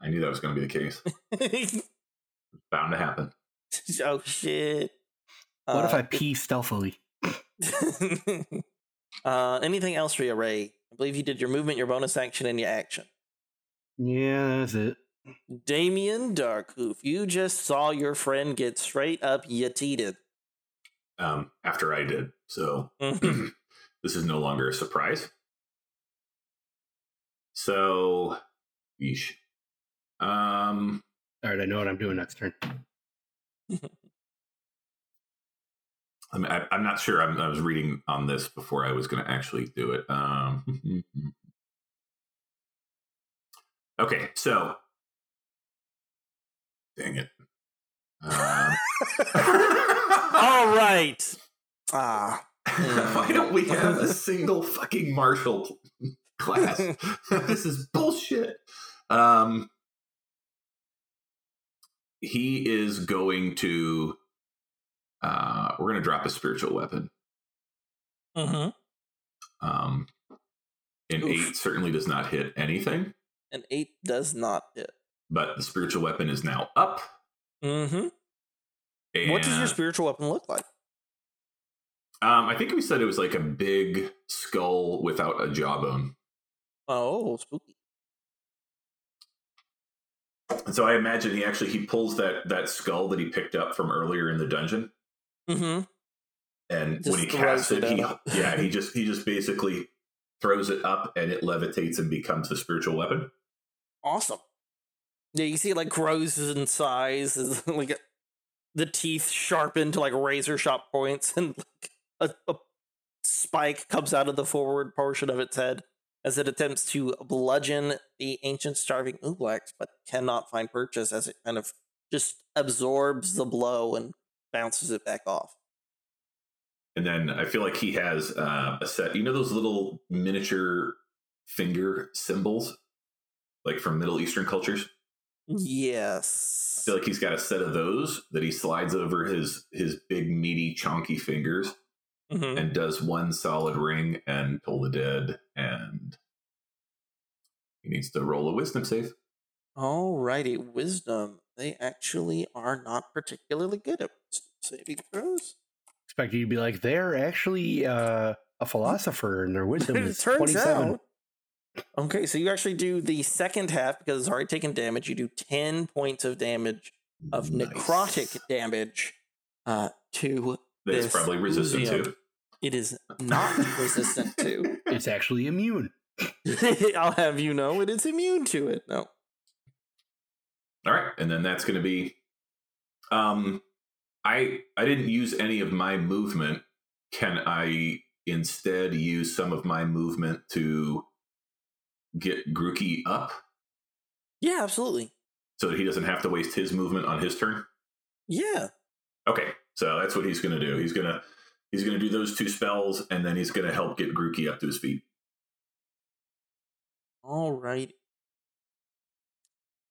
I knew that was going to be the case. Bound to happen. oh shit! What if Uh, I pee stealthily? uh, anything else for you, Ray? I believe you did your movement, your bonus action, and your action. Yeah, that's it. Damien Darkhoof, you just saw your friend get straight up yeeted. Um, after I did. So Mhm. this is no longer a surprise. So, yeesh. Um, All right, I know what I'm doing next turn. I mean, I, I'm not sure. I'm, I was reading on this before I was going to actually do it. Um, okay, so dang it. Um, All right. Ah. Why don't we have a single fucking martial class? this is bullshit. Um, he is going to. Uh, we're going to drop a spiritual weapon. hmm Um, an Oof. eight certainly does not hit anything, An eight does not hit. but the spiritual weapon is now up. Mm-hmm. And, What does your spiritual weapon look like? Um, I think we said it was like a big skull without a jawbone. Oh, spooky. And so I imagine he actually he pulls that that skull that he picked up from earlier in the dungeon Mm-hmm. and Just when he casts it, it he yeah he just he just basically throws it up and it levitates and becomes a spiritual weapon. Awesome. Yeah, you see it like grows in size, is like the teeth sharpen to like razor sharp points, and like a, a spike comes out of the forward portion of its head as it attempts to bludgeon the ancient starving Ublax, but cannot find purchase as it kind of just absorbs the blow and bounces it back off. And then I feel like he has uh, a set. You know those little miniature finger cymbals, like from Middle Eastern cultures. I Yes. feel like he's got a set of those that he slides over his his big meaty chonky fingers Mhm. and does one solid ring and toll the dead and he needs to roll a wisdom save. Alrighty, wisdom. They actually are not particularly good at wisdom saving throws. Expect you to be like, they're actually uh, a philosopher and their wisdom is 27. Out. Okay, so you actually do the second half because it's already taken damage. You do 10 points of damage, of Nice. necrotic damage uh, to. That's this probably resistant museum. too. It is not resistant to. It's actually immune. I'll have you know it is immune to it. No. All right, and then that's going to be. Um, I I didn't use any of my movement. Can I instead use some of my movement to get Grookey up Yeah, absolutely. so that he doesn't have to waste his movement on his turn? Yeah. Okay, so that's what he's going to do. He's gonna he's gonna do those two spells, and then he's going to help get Grookey up to his feet. All right.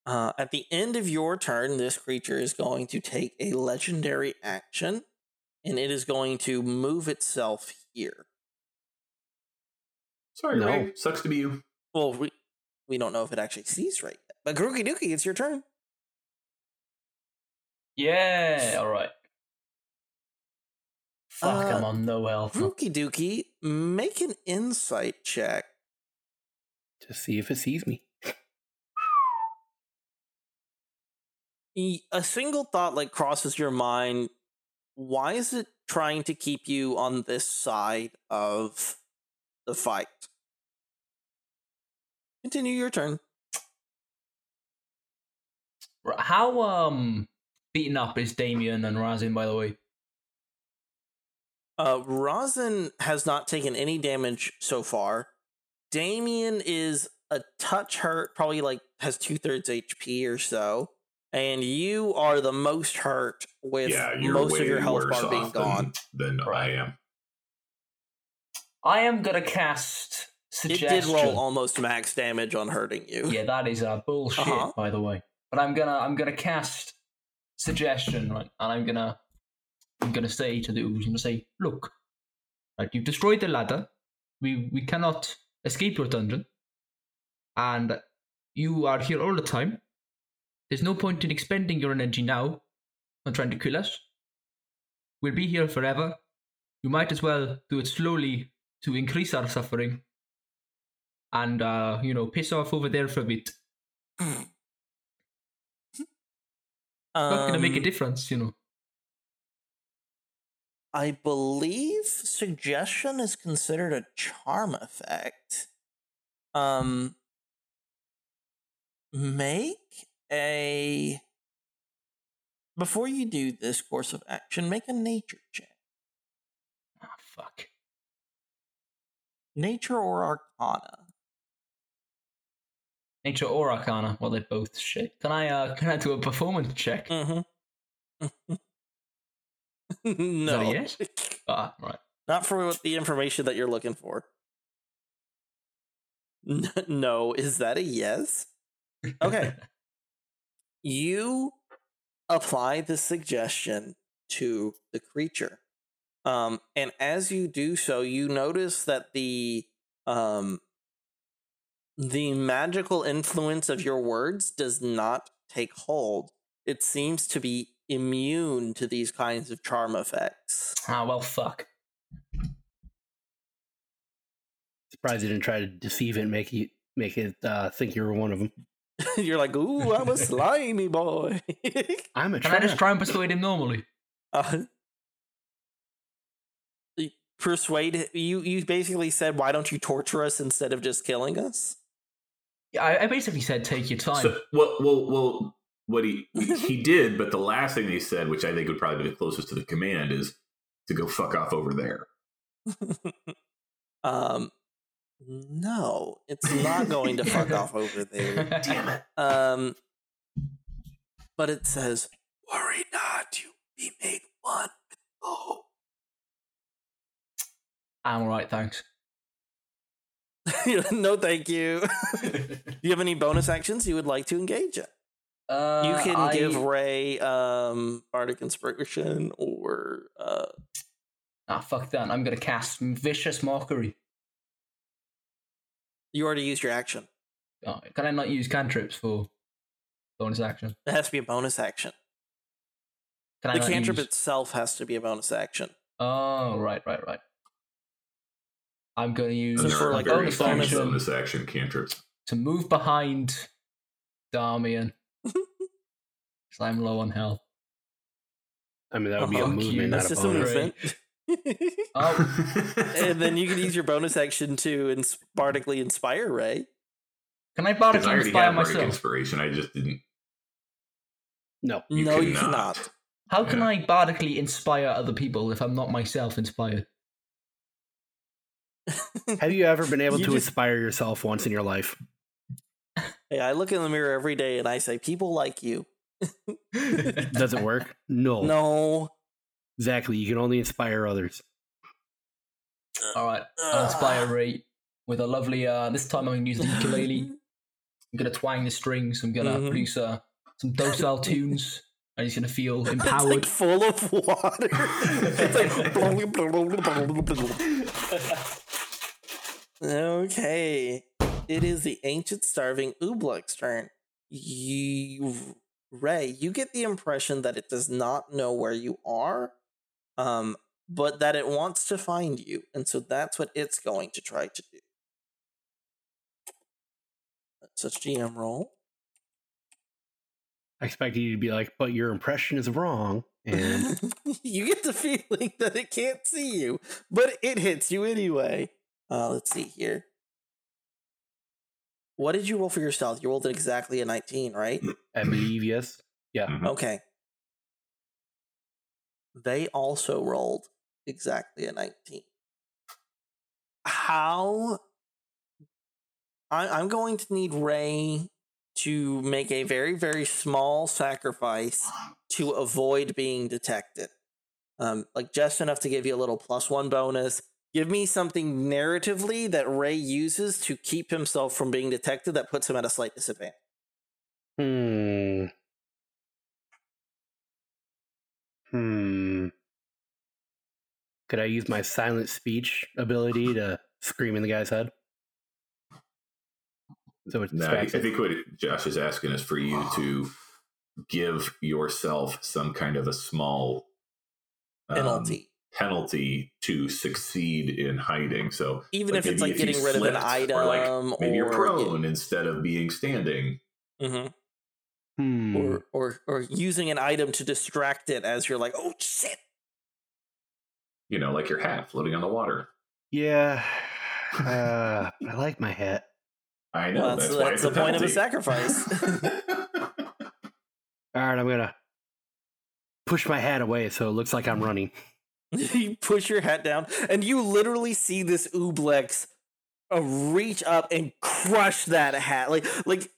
Uh, at the end of your turn, this creature is going to take a legendary action, and it is going to move itself here. Sorry, No. Ray. Sucks to be you. Well, we we don't know if it actually sees right yet. But Grooky Dookie, it's your turn. Yeah, alright. Fuck, I'm Uh, on no health. Grooky Dookie, make an insight check. To see if it sees me. A single thought like crosses your mind. Why is it trying to keep you on this side of the fight? Continue your turn. How um beaten up is Damien and Razin, by the way? Uh, Rosin has not taken any damage so far. Damien is a touch hurt, probably like has two thirds HP or so. And you are the most hurt with yeah, most of your health bar being gone. than, than Right. I am. I am gonna cast It did roll almost max damage on hurting you. Yeah, that is uh, bullshit, Uh-huh. by the way. But I'm gonna I'm gonna cast suggestion, right? And I'm gonna I'm gonna say to the ooze, I'm gonna say, look, right, you've destroyed the ladder. We we cannot escape your dungeon. And you are here all the time. There's no point in expending your energy now on trying to kill us. We'll be here forever. You might as well do it slowly to increase our suffering. And uh, you know, piss off over there for a bit. Not gonna make a Um, difference, you know. I believe suggestion is considered a charm effect. Um, make a before you do this course of action, make a nature check. Ah, fuck. Nature or Arcana. Nature or Arcana. Well, they're both shit. Can I uh can I do a performance check? Mm-hmm. Is that a no, yes? Ah, right. not for the information that you're looking for. N- no, is that a yes? Okay. you apply the suggestion to the creature. Um, and as you do so, you notice that the um, the magical influence of your words does not take hold. It seems to be immune to these kinds of charm effects. ah, well, fuck. Surprised you didn't try to deceive it and make it make it uh, think you were one of them. You're like, ooh, I'm a slimy boy. I'm a Can I just try and persuade him normally? uh, persuade you? You basically said, "Why don't you torture us instead of just killing us?" Yeah, I, I basically said take your time. So, well, well, well, what he he did, but the last thing he said, which I think would probably be the closest to the command, is to go fuck off over there. um, no, it's not going to fuck off over there. Damn it. Um, but it says, "Worry not, you be made one with Bo." I'm alright, thanks. no, thank you. Do you have any bonus actions you would like to engage in? Uh, you can I- give Ray um bardic inspiration or uh Ah, fuck that. I'm gonna cast Vicious Mockery. you already used your action. Oh, can I not use cantrips for bonus action? It has to be a bonus action. Can The cantrip use... itself has to be a bonus action. Oh, right, right, right. I'm gonna use So And there for, like, bonus action bonus action cantrips. to move behind Damien. Because I'm low on health. I mean, that would be Uh-huh. a Fuck you, movement, not That's a just a bonus. movement. Oh, and then you can use your bonus action to ins- bardically inspire Ray. can I Because I bardically already inspire had bardic myself? inspiration. I just didn't. No. You no, you cannot. cannot. How can Yeah. I bardically inspire other people if I'm not myself inspired? Have you ever been able You to just- inspire yourself once in your life? Hey, I look in the mirror every day and I say, "People like you." Does it work? No. No. Exactly. You can only inspire others. All right, I'll inspire Ray with a lovely. Uh, this time I'm gonna use the ukulele. I'm gonna twang the strings. I'm gonna Mhm. produce uh, some docile tunes. And he's gonna feel It's empowered. like full of water. it's like okay. It is the ancient starving Oobleck's turn. You, Ray, you get the impression that it does not know where you are, um, but that it wants to find you, and so that's what it's going to try to do. Such GM roll. I expected you to be like, but your impression is wrong. And you get the feeling that it can't see you, but it hits you anyway. Uh, let's see here. What did you roll for your stealth? You rolled exactly a 19, right? I believe, yes. Mhm. Okay. They also rolled exactly a 19. How? I, I'm going to need Ray to make a very, very small sacrifice to avoid being detected. Um, like just enough to give you a little plus one bonus. Give me something narratively that Ray uses to keep himself from being detected that puts him at a slight disadvantage. Hmm. Hmm. Could I use my silent speech ability to scream in the guy's head? So it's No, I, I think what Josh is asking is for you to give yourself some kind of a small um, Penalty. Penalty to succeed in hiding. So Even if it's like you getting rid of an item or like maybe you're or- prone instead of being standing. Mhm. Hmm. or or or using an item to distract it as you're like, oh shit. You know, like your hat floating on the water. yeah. Uh, I like my hat. I know Well, that's- that's, why that's it's the point of a sacrifice. All right, I'm gonna push my hat away so it looks like I'm running. you push your hat down, and you literally see this Ooblex uh, reach up and crush that hat. Like like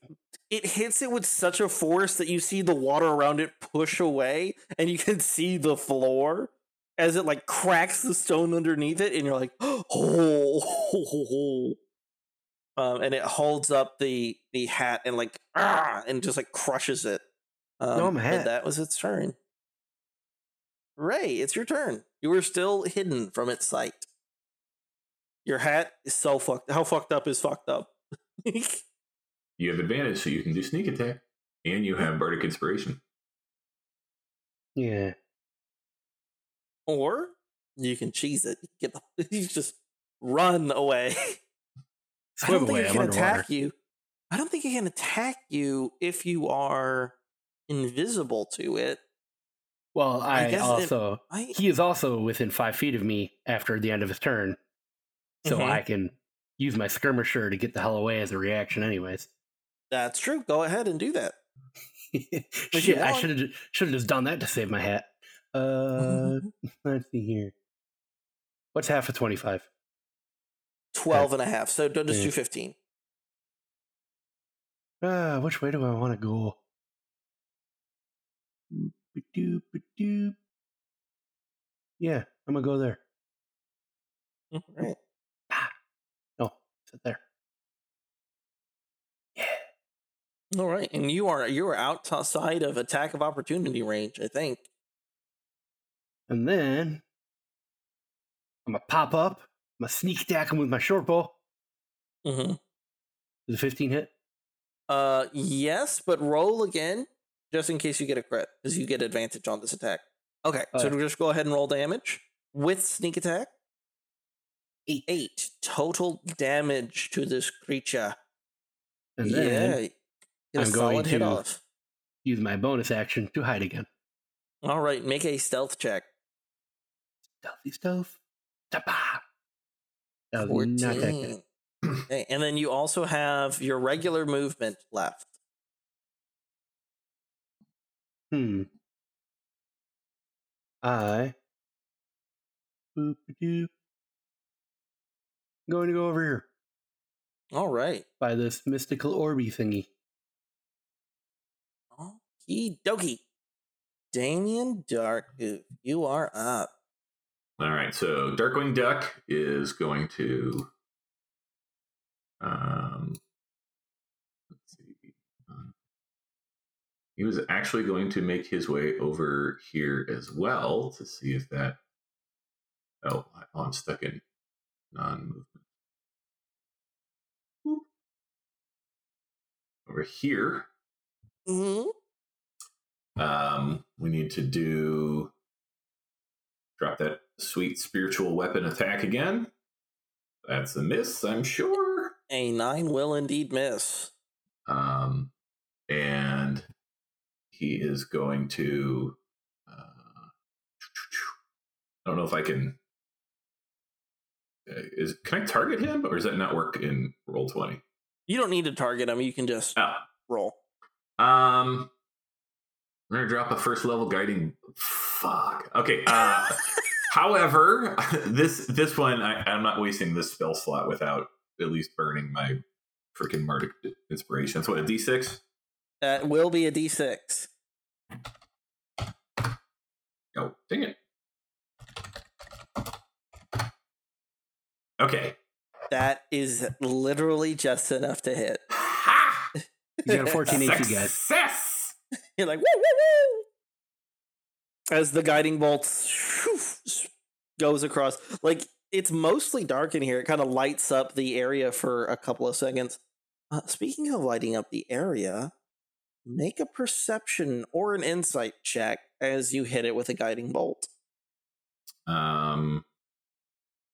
it hits it with such a force that you see the water around it push away, and you can see the floor as it like cracks the stone underneath it, and you're like, oh. Um, and it holds up the the hat and like ah, and just like crushes it. Um, No, my and hat. that was its turn. Ray, it's your turn. You are still hidden from its sight. Your hat is so fucked. How fucked up is fucked up? you have advantage, so you can do sneak attack, and you have bardic inspiration. Yeah. or you can cheese it. You, get the, you just run away. I don't think away. it can underwater. attack you. I don't think it can attack you if you are invisible to it. Well, I I, also I, he is also within five feet of me after the end of his turn, so Mhm. I can use my skirmisher to get the hell away as a reaction, anyways. that's true. Go ahead and do that. Shit, I should have should have just done that to save my hat. Uh, let's see here. What's half of twenty five? 12 and a half. So don't just Yeah. do 15. Ah, which way do I want to go? Doop, doop. Yeah, I'm gonna go there. All right. No, sit there. Yeah. All right. And you are you are outside of attack of opportunity range, I think. And then I'm gonna pop up. I'm gonna sneak attack him with my short bow. Mm-hmm. Is a 15 hit? Uh, yes, but roll again just in case you get a crit, because you get advantage on this attack. Okay, so Okay. just go ahead and roll damage with sneak attack. Eight. Eight total damage to this creature. And then yeah, get I'm going solid hit to- off. use my bonus action to hide again. All right, make a stealth check. Stealthy stealth. That was not that good. 14. okay, and then you also have your regular movement left. Hmm. I. Boop doop. Going to go over here All right. by this mystical orby thingy. Okie dokie. Damien Darkhoof, you are up. All right, so Darkwing Duck is going to. Um, let's see. Um, He was actually going to make his way over here as well to see if that. Oh, oh I'm stuck in non-movement. Over here, Mm-hmm. um, we need to do drop that sweet spiritual weapon attack again. That's a miss, I'm sure. A nine will indeed miss. Um, and he is going to. Uh, I don't know if I can. Uh, is can I target him, or does that not work in roll twenty? You don't need to target him. You can just Oh, roll. Um, we're gonna drop a first level guiding. Fuck. Okay. Uh, however, this this one I, I'm not wasting this spell slot without at least burning my freaking bardic inspiration. That's what a D6. That will be a d6. Oh, dang it. Okay. That is literally just enough to hit. Ha! You got a 14 AC, guys. Success. You're like, woo, woo, woo. As the guiding bolt shoo, goes across. Like, it's mostly dark in here. It kind of lights up the area for a couple of seconds. Uh, speaking of lighting up the area, make a perception or an insight check as you hit it with a guiding bolt. Um.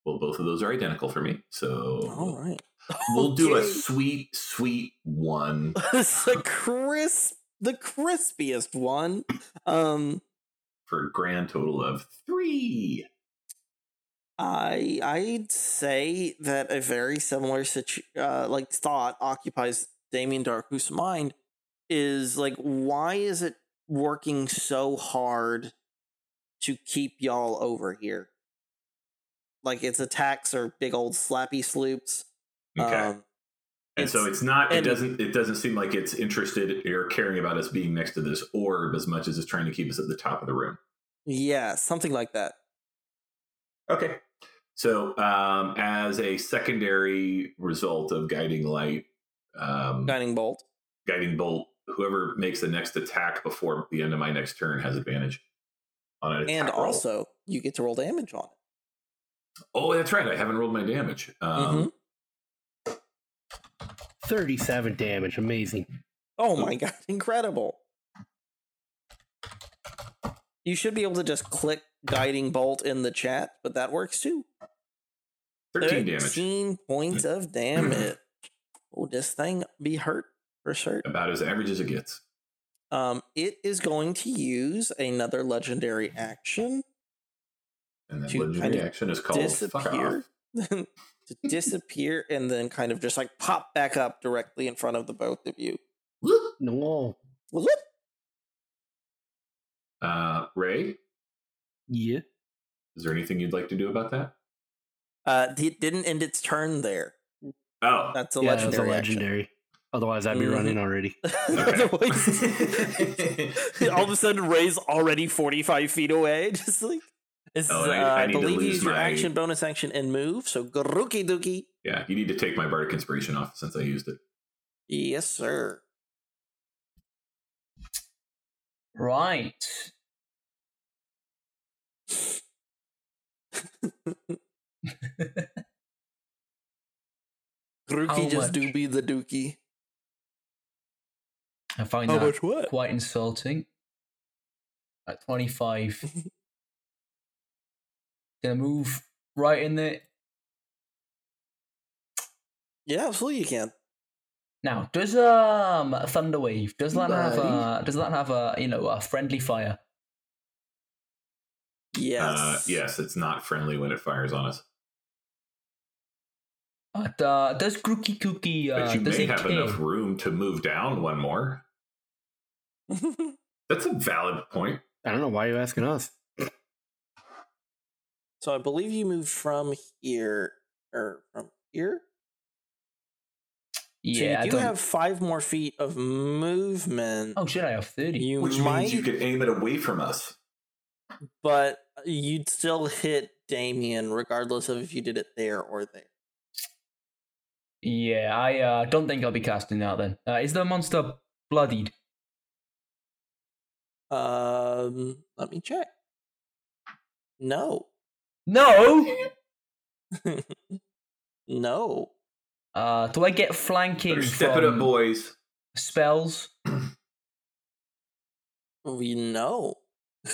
Well, both of those are identical for me, so All right. we'll do a sweet, sweet one. The crisp, the crispiest one. Um, for a grand total of three. I I'd say that a very similar situ- uh, like thought occupies Damien Darkhoof's mind is like why is it working so hard to keep y'all over here? Like its attacks are big old slappy sloops. Okay. Um, and so it's- it's not. It doesn't. It doesn't seem like it's interested or caring about us being next to this orb as much as it's trying to keep us at the top of the room. yeah, something like that. Okay. So, um, as a secondary result of guiding light, um, Guiding bolt. guiding bolt, whoever makes the next attack before the end of my next turn has advantage on an attack And roll. also, you get to roll damage on it. oh, that's right. I haven't rolled my damage. Um, Mhm. 37 damage. Amazing. Oh my god, incredible. You should be able to just click guiding bolt in the chat, but that works too. 13 damage. 13 points of damage. Will this thing be hurt for sure. About as average as it gets. Um, it is going to use another legendary action And then To kind legendary of action is called fuck disappear. to disappear and then kind of just like pop back up directly in front of the both of you. No. Whoop. Uh, Ray, Yeah. is there anything you'd like to do about that? Uh, it didn't end its turn there. Oh, That's a yeah, that's a legendary. action. Legendary. Otherwise, I'd be Mhm. running already. Otherwise- all of a sudden Ray's already 45 feet away. Just like it's, Oh, uh, I- I I, believe lose use your action, bonus action, and move. So Garuki Dookie. yeah. You need to take my bardic inspiration off since I used it. Yes, sir. Right. Garuki just much? do be the dookie. I find How that much quite insulting. At 25. Gonna move right in there. Yeah, absolutely you can. Now, does um Thunderwave does that have a does that have a you know a friendly fire? Yes. Uh, yes, it's not friendly when it fires on us. But, uh, does Grooky Cookie But uh, you does may he have care? enough room to move down one more. That's a valid point. I don't know why you're asking us. so I believe you moved from here or from here. Yeah, so you do don't- have five more feet of movement. Oh shit, I have thirty. you Which might, means you could aim it away from us. but you'd still hit Damien regardless of if you did it there or there. Yeah, I uh, don't think I'll be casting that then. Uh, is the monster bloodied? Um, let me check. No, No. no. Uh, do I get flanking Better step from it up, boys. spells? We know.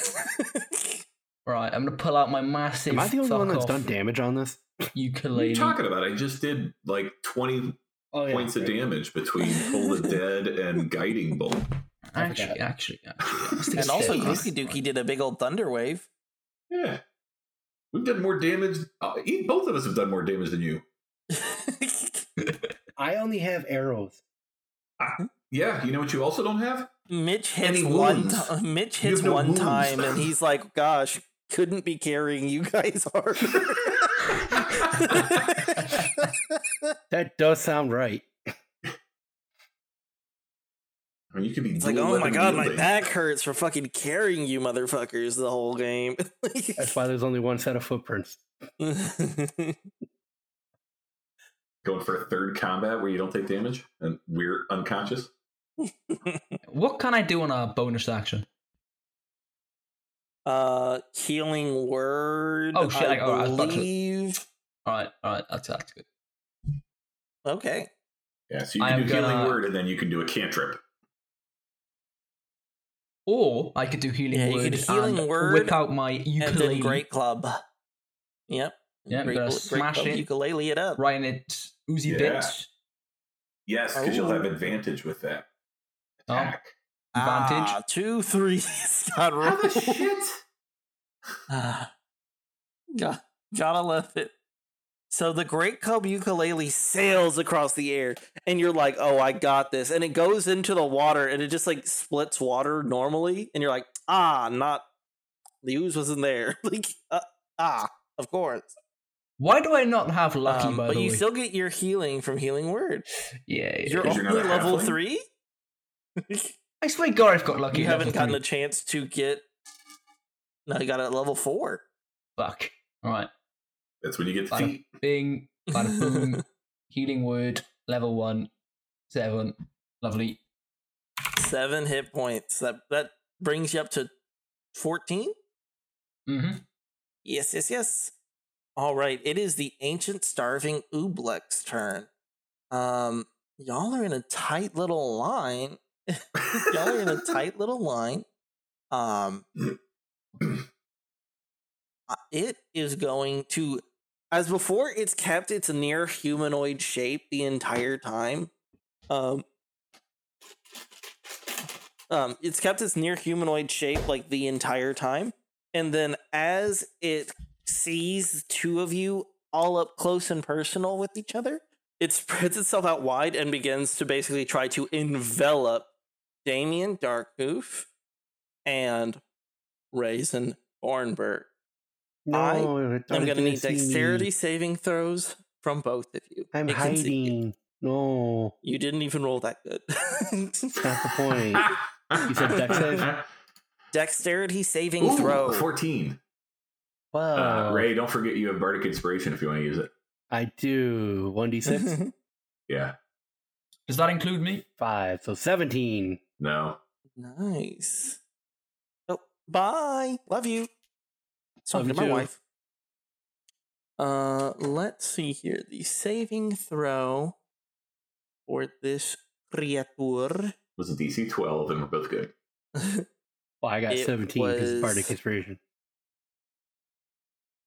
Right, I'm gonna pull out my massive. Am I the only one that's done damage on this? What are Ukulele. you talking about? I just did like 20 Oh, points of damage between Toll the Dead and Guiding Bolt. Actually, actually, actually. yeah, let's and also, step back. Dookie Dookie did a big old thunder wave. Yeah. We've done more damage. Uh, both of us have done more damage than you. I only have arrows. Yeah, you know what you also don't have? Mitch hits one. wounds? Ti- Mitch hits no one wounds. time, and he's like, "Gosh, couldn't be carrying you guys harder." That does sound right. I mean, you could be It's like, oh my god, my back hurts for fucking carrying you motherfuckers the whole game. That's why there's only one set of footprints. Going for a third combat where you don't take damage and we're unconscious. What can I do on a bonus action? Uh, healing word. Oh, shit, I, I- I was about to- believe. All right, all right, that's that's good. Okay. Yeah, so you I can am do healing gonna- word and then you can do a cantrip. Or I could do healing Yeah, you word could healing and word whip out my And ukulele then great club. Yep. Yeah, great, gonna great smash club, it. Ukulele it up. right in its oozy Yeah. bits. Yes, because you'll Oh. have advantage with that Oh. attack. Advantage. Ah, two threes. God, How the shit? Ah. Got, gotta love it. So the Great Club ukulele sails across the air, and you're like, "Oh, I got this!" And it goes into the water, and it just like splits water normally, and you're like, "Ah, not the ooze wasn't there." like, uh, ah, of course. Why do I not have lucky? Um, by but the you way, still get your healing from Healing Word. yeah, yeah. You're 'Cause you're only not a level halfling? three. I swear, God, I've got lucky. you haven't gotten three. a chance to get. No, you got it at level four. Fuck. All right. That's when you get the Bada feet. bing, bada boom. healing word, level one, seven. Lovely. Seven hit points. That that brings you up to fourteen. Mm-hmm. Yes, yes, yes. All right, it is the ancient starving Ublex turn. Um, y'all are in a tight little line. y'all are in a tight little line. Um, it is going to, as before, it's kept its near humanoid shape the entire time. Um, Um, it's kept its near humanoid shape like the entire time, and then as it sees two of you all up close and personal with each other, it spreads itself out wide and begins to basically try to envelop Damien Darkhoof and Raisin Bornberg. I No, I'm I'm going to need dexterity Me. saving throws from both of you. I'm It can see you. hiding. No, You didn't even roll that good. that's not the point. You said dex save? Dexterity saving Ooh, throw. 14. Wow. Uh, Ray, don't forget you have Bardic Inspiration if you want to use it. I do. 1d6, Yeah. Does that include me? 5. So 17. No. nice. Oh, bye. Love you. Talking Love to you my too. wife. Uh, let's see here. The saving throw for this creature. was a DC 12, and we're both good. Well, I got It 17 because was- Bardic Inspiration.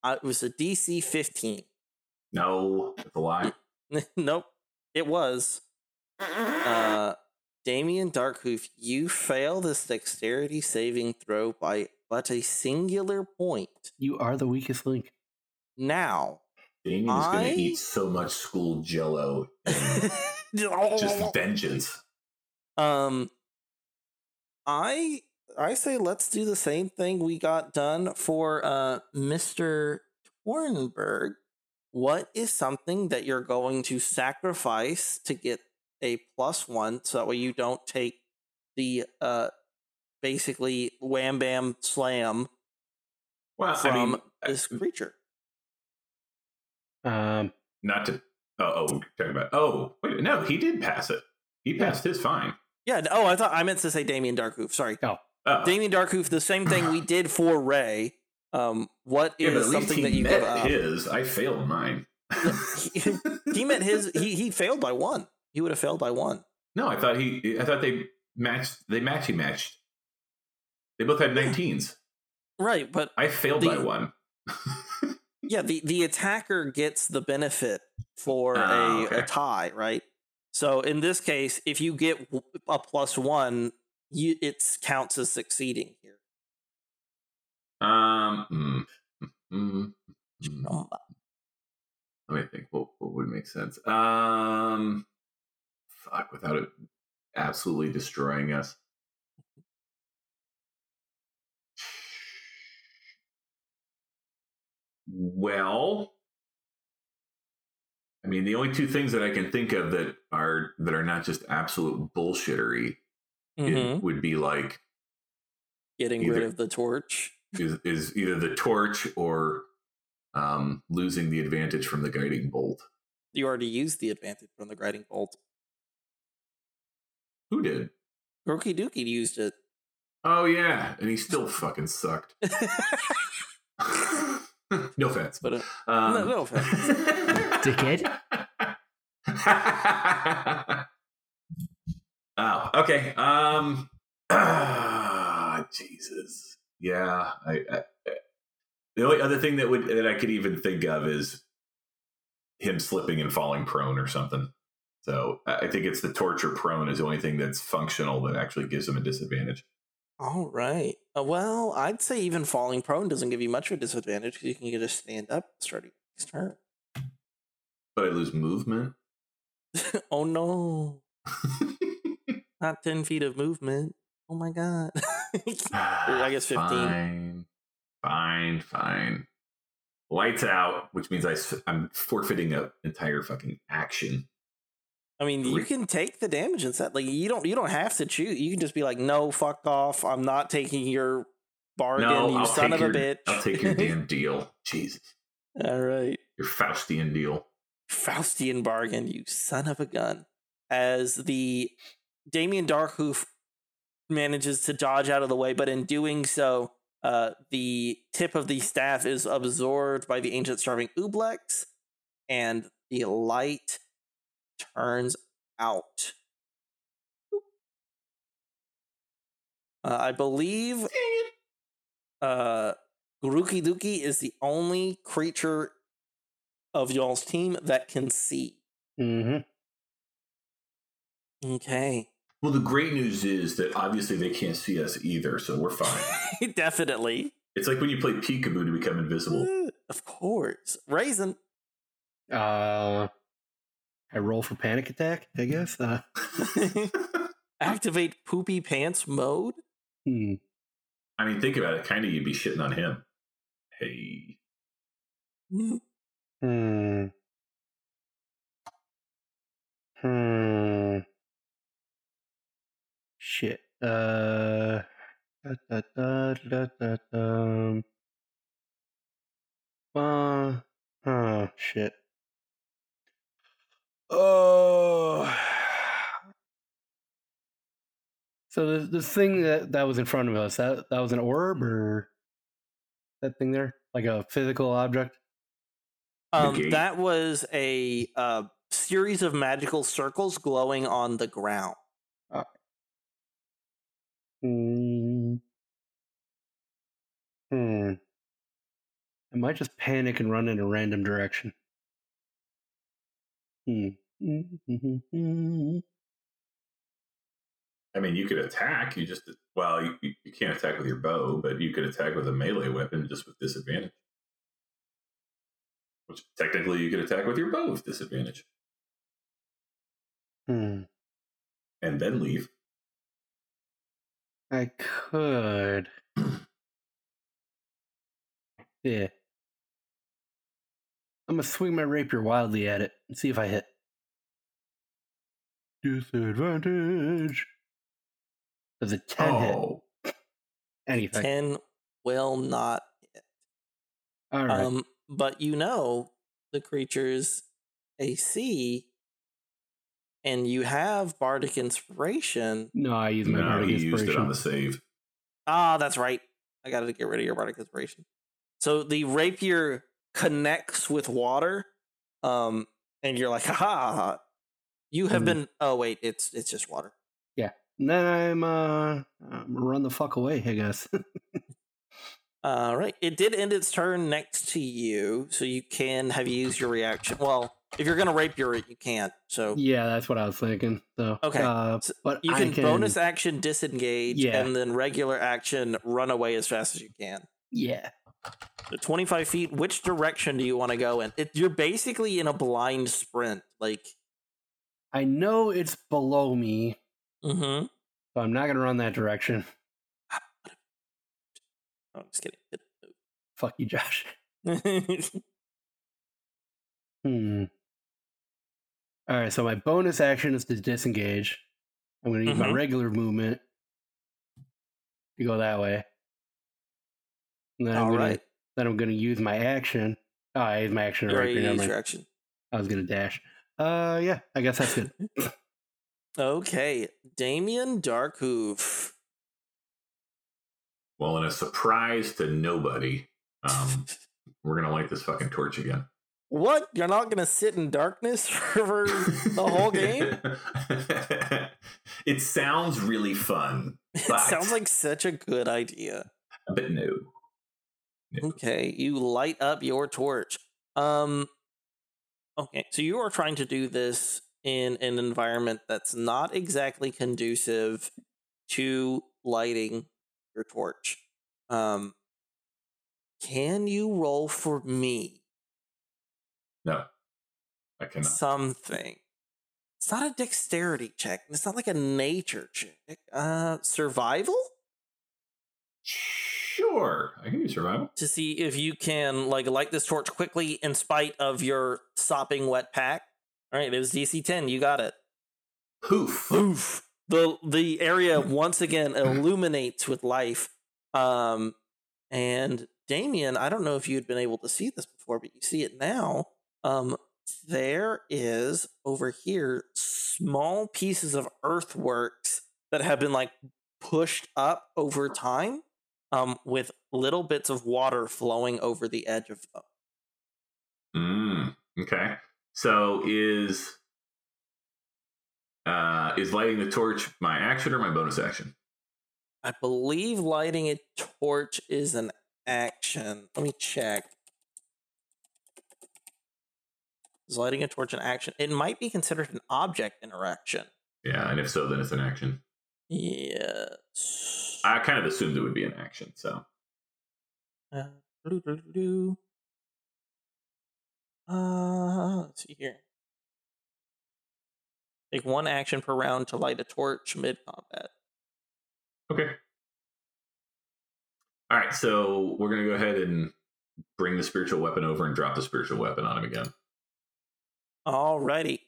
Uh, it was a DC 15. No, it's a lie. nope, it was. Uh, Damien Darkhoof, you fail this dexterity saving throw by but a singular point. You are the weakest link. Now, Damien is going to eat so much school jello and just vengeance. um, I I say let's do the same thing we got done for uh Mister Tornberg. What is something that you're going to sacrifice to get a plus one, so that way you don't take the uh basically wham bam slam Well, from I mean, this creature? Um, not to. Oh, oh, we're talking about. Oh, wait, no, he did pass it. He passed his fine. Yeah. Oh, I thought I meant to say Damien Darkhoof. Sorry, Oh, Damien Darkhoof. The same thing we did for Ray. Um, what yeah, is something that you met give up? his. I failed mine. he, he met his. He he failed by one. He would have failed by one. no, I thought he. I thought they matched. They matchy matched. They both had 19s. Right, but I failed The- by one. yeah, the the attacker gets the benefit for Ah, a, okay. a tie, right? So in this case, if you get a one, you it counts as succeeding here. um. mm, mm, mm. Um, Let me think. What, what would make sense? Um, fuck, without it absolutely destroying us. Well, I mean, the only two things that I can think of that are that are not just absolute bullshittery it mhm, would be like Getting either- rid of the torch. is, is either the torch or um, losing the advantage from the guiding bolt. You already used the advantage from the guiding bolt. Who did? Grookey Dookie used it. Oh yeah, and he still fucking sucked. no offense, but uh, um, no, no offense. Dickhead. oh, okay. Um, ah, Jesus. Yeah, I, I, I- the only other thing that would that I could even think of is him slipping and falling prone or something. So I think it's the torture prone is the only thing that's functional that actually gives them a disadvantage. All right. Uh, well, I'd say even falling prone doesn't give you much of a disadvantage because you can get a stand up starting next turn. But I lose movement. oh no, not 10 feet of movement. Oh my god. I guess 15. Fine, fine, fine. Lights out, which means I, am forfeiting an entire fucking action. I mean, you can take the damage and set. Like you don't you don't have to choose. You can just be like, no, fuck off. I'm not taking your bargain, no, you I'll son of your, a bitch. I'll take your damn deal. Jesus, All right. your Faustian deal. Faustian bargain, you son of a gun. As the Damien Darkhoof manages to dodge out of the way, but in doing so, uh, the tip of the staff is absorbed by the ancient starving Ublex, and the light turns out. Uh, I believe uh, Guruki Duki is the only creature of y'all's team that can see. Mm-hmm. Okay. Well, the great news is that obviously they can't see us either, so we're fine. Definitely. it's like when you play peekaboo to become invisible. Of course. Raisin. Uh, I roll for panic attack. I guess. Uh, Activate poopy pants mode. hmm. I mean, think about it. Kind of, you'd be shitting on him. Hey, Hmm. Hmm. Shit. Uh. Da, da, da, da, da, da. Uh. Oh shit. Oh. So the this thing that that was in front of us that that was an orb or that thing there like a physical object. Um, gate. that was a uh, series of magical circles glowing on the ground. Hmm. Hmm. I might just panic and run in a random direction. Hmm. Hmm. I mean, you could attack. You just well, you, you you can't attack with your bow, but you could attack with a melee weapon just with disadvantage. Which technically you could attack with your bow with disadvantage, Hmm. and then leave. I could. Yeah. I'm gonna swing my rapier wildly at it and see if I hit. Disadvantage. Does a 10 hit? Oh, Anything. Ten will not hit. All right. Um, but you know the creature's AC, and you have bardic inspiration. no, I use my no, bardic he used it inspiration. on the save. Ah, that's right. I got to get rid of your bardic inspiration. So the rapier connects with water, um, and you're like, ha! You have Mhm. been. Oh wait, it's it's just water. Yeah. And then I'm uh I'm gonna run the fuck away, I guess. All right. It did end its turn next to you, so you can have used your reaction. Well, if you're gonna rapier it, you can't. So yeah, that's what I was thinking. So Okay, uh, so but you I can, bonus action disengage, Yeah. and then regular action run away as fast as you can. Yeah. So 25 feet. Which direction do you want to go in? It, you're basically in a blind sprint. Like, I know it's below me, mm-hmm. so I'm not gonna run that direction. Oh, I'm just kidding. Fuck you, Josh. Hmm. All right, so my bonus action is to disengage. I'm going to use my Mhm. regular movement to go that way. And then I'm All going right. to then I'm going to use my action. Oh, I used my action You right already here. your mind. action. I was going to dash. Uh, yeah, I guess that's good. Okay. Damien Darkhoof. Well, in a surprise to nobody, um, we're gonna light this fucking torch again. What? You're not going to sit in darkness for the whole game? it sounds really fun, It sounds like such a good idea. but no. Okay, you light up your torch. Um okay, so you are trying to do this in an environment that's not exactly conducive to lighting your torch. Um can you roll for me No, I cannot. something? It's not a dexterity check. It's not like a nature check. Uh survival? Sure, I can do survival. to see if you can like light this torch quickly in spite of your sopping wet pack. All right, it was DC 10. You got it. Poof. Oof. The the area once again illuminates with life. Um and Damien, I don't know if you'd been able to see this before, but you see it now. Um there is over here small pieces of earthworks that have been like pushed up over time um with little bits of water flowing over the edge of them. Mm, okay. So is uh is lighting the torch my action or my bonus action? I believe lighting a torch is an action. Let me check. Is lighting a torch an action? It might be considered an object interaction. Yeah, and if so, then it's an action. Yes. I kind of assumed it would be an action, so Uh. Uh, let's see here. Take one action per round to light a torch mid combat. okay. All right, so we're gonna go ahead and bring the spiritual weapon over and drop the spiritual weapon on him again. Alrighty.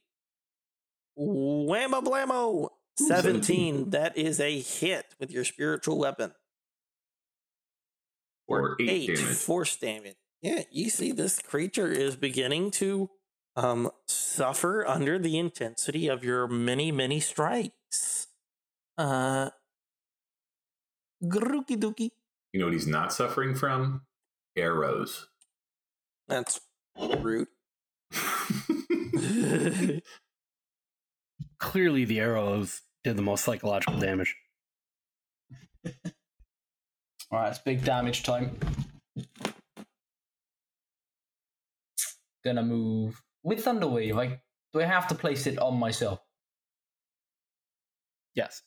Whammo blammo! Ooh, 17. 17. That is a hit with your spiritual weapon. Or eight, Eight damage. force damage. Yeah, you see, this creature is beginning to um suffer under the intensity of your many, many strikes. Uh, grooky dookie. You know what he's not suffering from? Arrows. That's rude. Clearly, the arrows did the most psychological damage. All right, it's big damage time. Gonna move with Thunderwave. Like, do I have to place it on myself? Yes.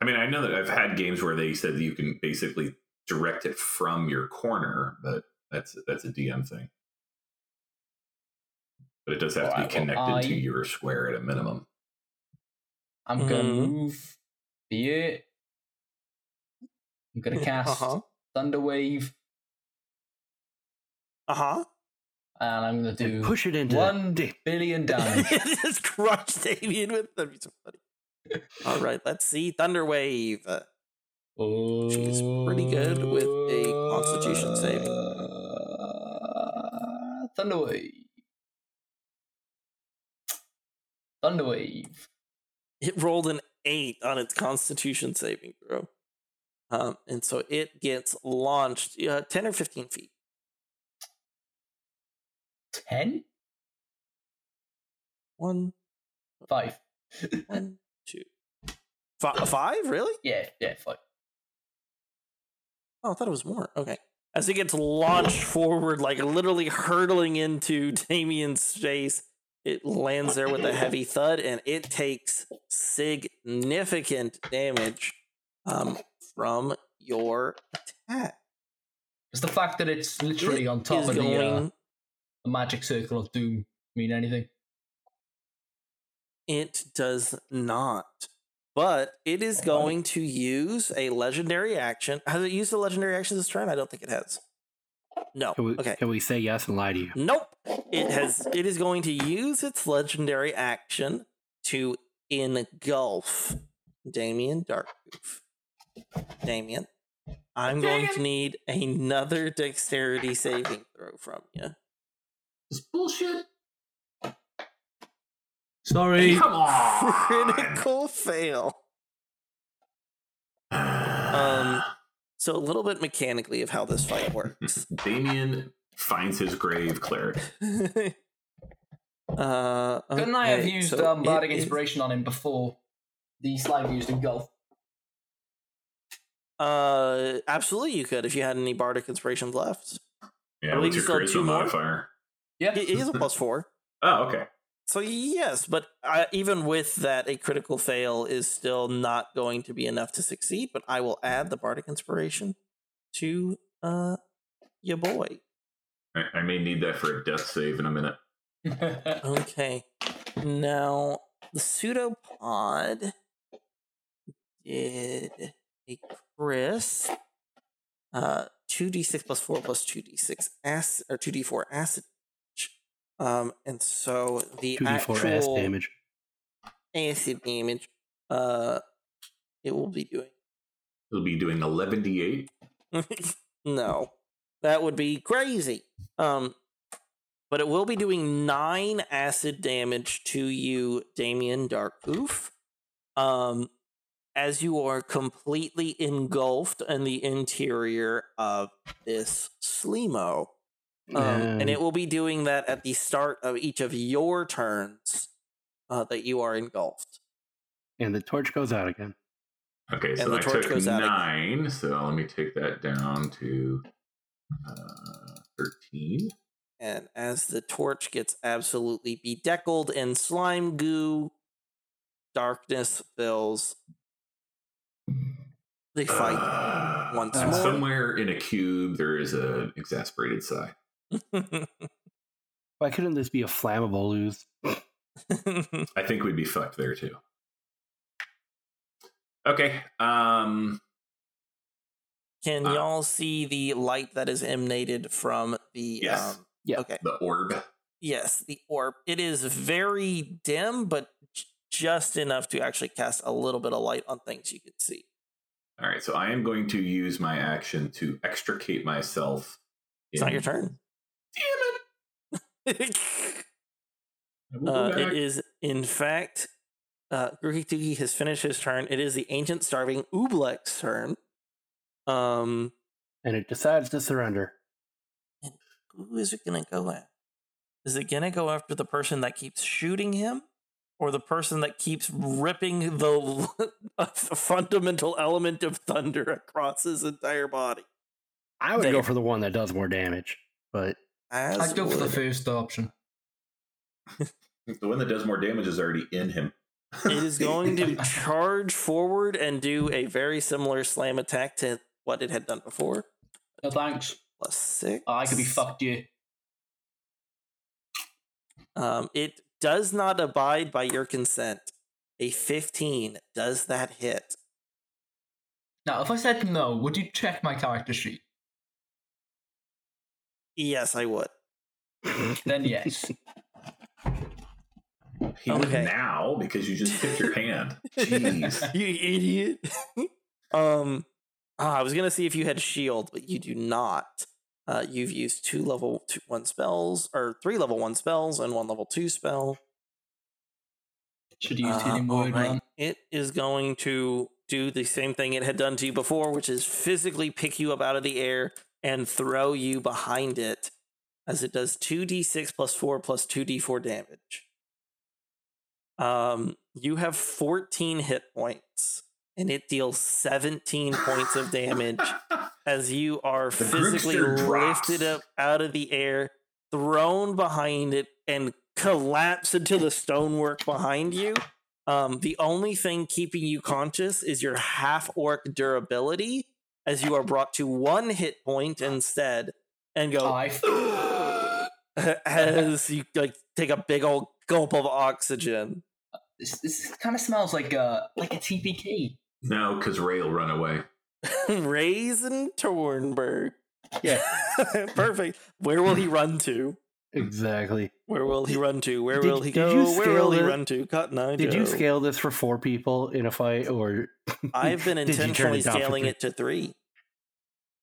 I mean, I know that I've had games where they said that you can basically direct it from your corner, but that's that's a DM thing. But it does have to Alright, be well, connected to your square at a minimum. I'm gonna Mhm. move here. I'm gonna cast Uh-huh. Thunderwave, Uh-huh. and I'm gonna do And push it into one the- billion damage. Just crush Damien with that'd be so funny. All right, let's see Thunderwave. Uh, She's pretty good with a Constitution saving. Uh, Thunderwave. Thunderwave. It rolled an eight on its Constitution saving throw, um, and so it gets launched uh, ten or fifteen feet. 10? One, 5. one, two, Fi- five. Really? Yeah, yeah, 5. Oh, I thought it was more. Okay. As it gets launched forward, like literally hurtling into Damien's face, it lands there with a heavy thud and it takes significant damage um, from your attack. Does the fact that it's literally It on top of the, uh, the magic circle of doom mean anything? It does not. But it is going to use a legendary action. Has it used a legendary action this turn? I don't think it has. No. Can we, Okay. can we say yes and lie to you? Nope. It has it is going to use its legendary action to engulf Damien Darkhoof. Damien, I'm going to need another dexterity saving throw from you. This bullshit. Sorry. Come on. Critical fail. Um, so a little bit mechanically of how this fight works. Damien finds his grave, cleric. uh, Couldn't I have used so um, Bardic it is- Inspiration on him before the slime used engulf? Uh, absolutely, you could if you had any bardic inspirations left. Yeah, believe what's you your still have charisma two more? modifier? Yeah. It is a plus four. Oh, okay. So yes, but uh, even with that, a critical fail is still not going to be enough to succeed. But I will add the bardic inspiration to uh your boy. I, I may need that for a death save in a minute. Okay, now the pseudopod did a crisp uh two d six plus four plus two d six acid or two d four acid. Um, and so the 2d4 actual ass damage. acid damage, uh, it will be doing. It'll be doing 11d8. no, that would be crazy. Um, but it will be doing nine acid damage to you, Damien Darkhoof. Um, as you are completely engulfed in the interior of this Slimo. Um, and And- it will be doing that at the start of each of your turns uh, that you are engulfed. And the torch goes out again. Okay, And so the I took goes out again. nine. So let me take that down to uh, 13. And as the torch gets absolutely bedeckled in slime goo, darkness fills. They fight once And more. Somewhere in a cube, there is an exasperated sigh. Why couldn't this be a flammable ooze? I think we'd be fucked there too. Okay. Um. Can Uh, y'all see the light that is emanated from the? Yes. Um, Yeah. Okay. The orb. Yes, the orb. It is very dim, but just enough to actually cast a little bit of light on things you can see. All right. So I am going to use my action to extricate myself. It's not your turn. Damn it! I will go Uh, it is, in fact, uh, Grukitugi has finished his turn. It is the ancient starving Oobleck's turn. Um, And it decides to surrender. who is it going to go at? Is it going to go after the person that keeps shooting him, or the person that keeps ripping the fundamental element of thunder across his entire body? I would There. go for the one that does more damage, but As I'd go for the first option. the one that does more damage is already in him. It is going to charge forward and do a very similar slam attack to what it had done before. No thanks. Plus six. I could be fucked you. Um, it does not abide by your consent. A 15 does that hit. Now, if I said no, would you check my character sheet? Yes, I would. Then yes. He would Okay. now because you just picked your hand. Jeez. you idiot. um, ah, I was gonna see if you had shield, but you do not. Uh, you've used two level two, one spells, or three level one spells, and one level two spell. Should use Uh, healing word, alright. man. It is going to do the same thing it had done to you before, which is physically pick you up out of the air and throw you behind it, as it does 2d6 plus 4 plus 2d4 damage. Um, you have 14 hit points, and it deals 17 points of damage as you are The physically lifted up out of the air, thrown behind it, and collapse into the stonework behind you. Um, the only thing keeping you conscious is your half orc durability, as you are brought to one hit point instead, and go I as you like take a big old gulp of oxygen. this, this kind of smells like a like a TPK. no, because Ray will run away. Raisin Tornberg. yeah, Perfect. Where will he run to? Exactly. Where will he run to? Where Did- will he go? Where will he run to? Cotton Eye Did you scale this for four people in a fight, or I've been did you turn intentionally it scaling it to three.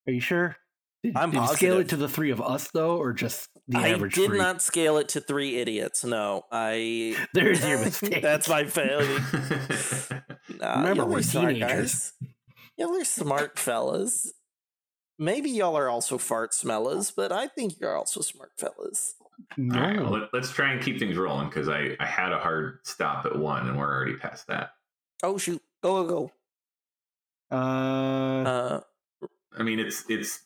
Are you sure? Did, I'm did you scale it to the three of us though, or just the I average I did three? not scale it to three idiots. No, I. There's your mistake. That's my failure. Nah, Remember, we're are smart teenagers. guys. Y'all are smart fellas. Maybe y'all are also fart smellers, but I think you're also smart fellas. no. All right, well, let, us try and keep things rolling because I, I had a hard stop at one and we're already past that. Oh shoot! Go go uh, go! Uh, I mean, it's it's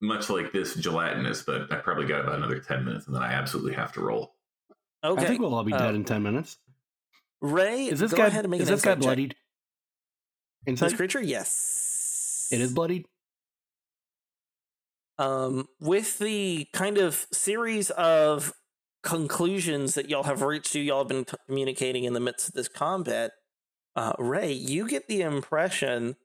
much like this gelatinous, but I probably got about another 10 minutes and then I absolutely have to roll. okay. I think we'll all be uh, dead in ten minutes. Ray, Is this go guy? ahead and make Is an this guy insight check. bloodied? This Inside? creature, yes, It is bloodied. Um, with the kind of series of conclusions that y'all have reached to, y'all have been communicating in the midst of this combat. Uh, Ray, you get the impression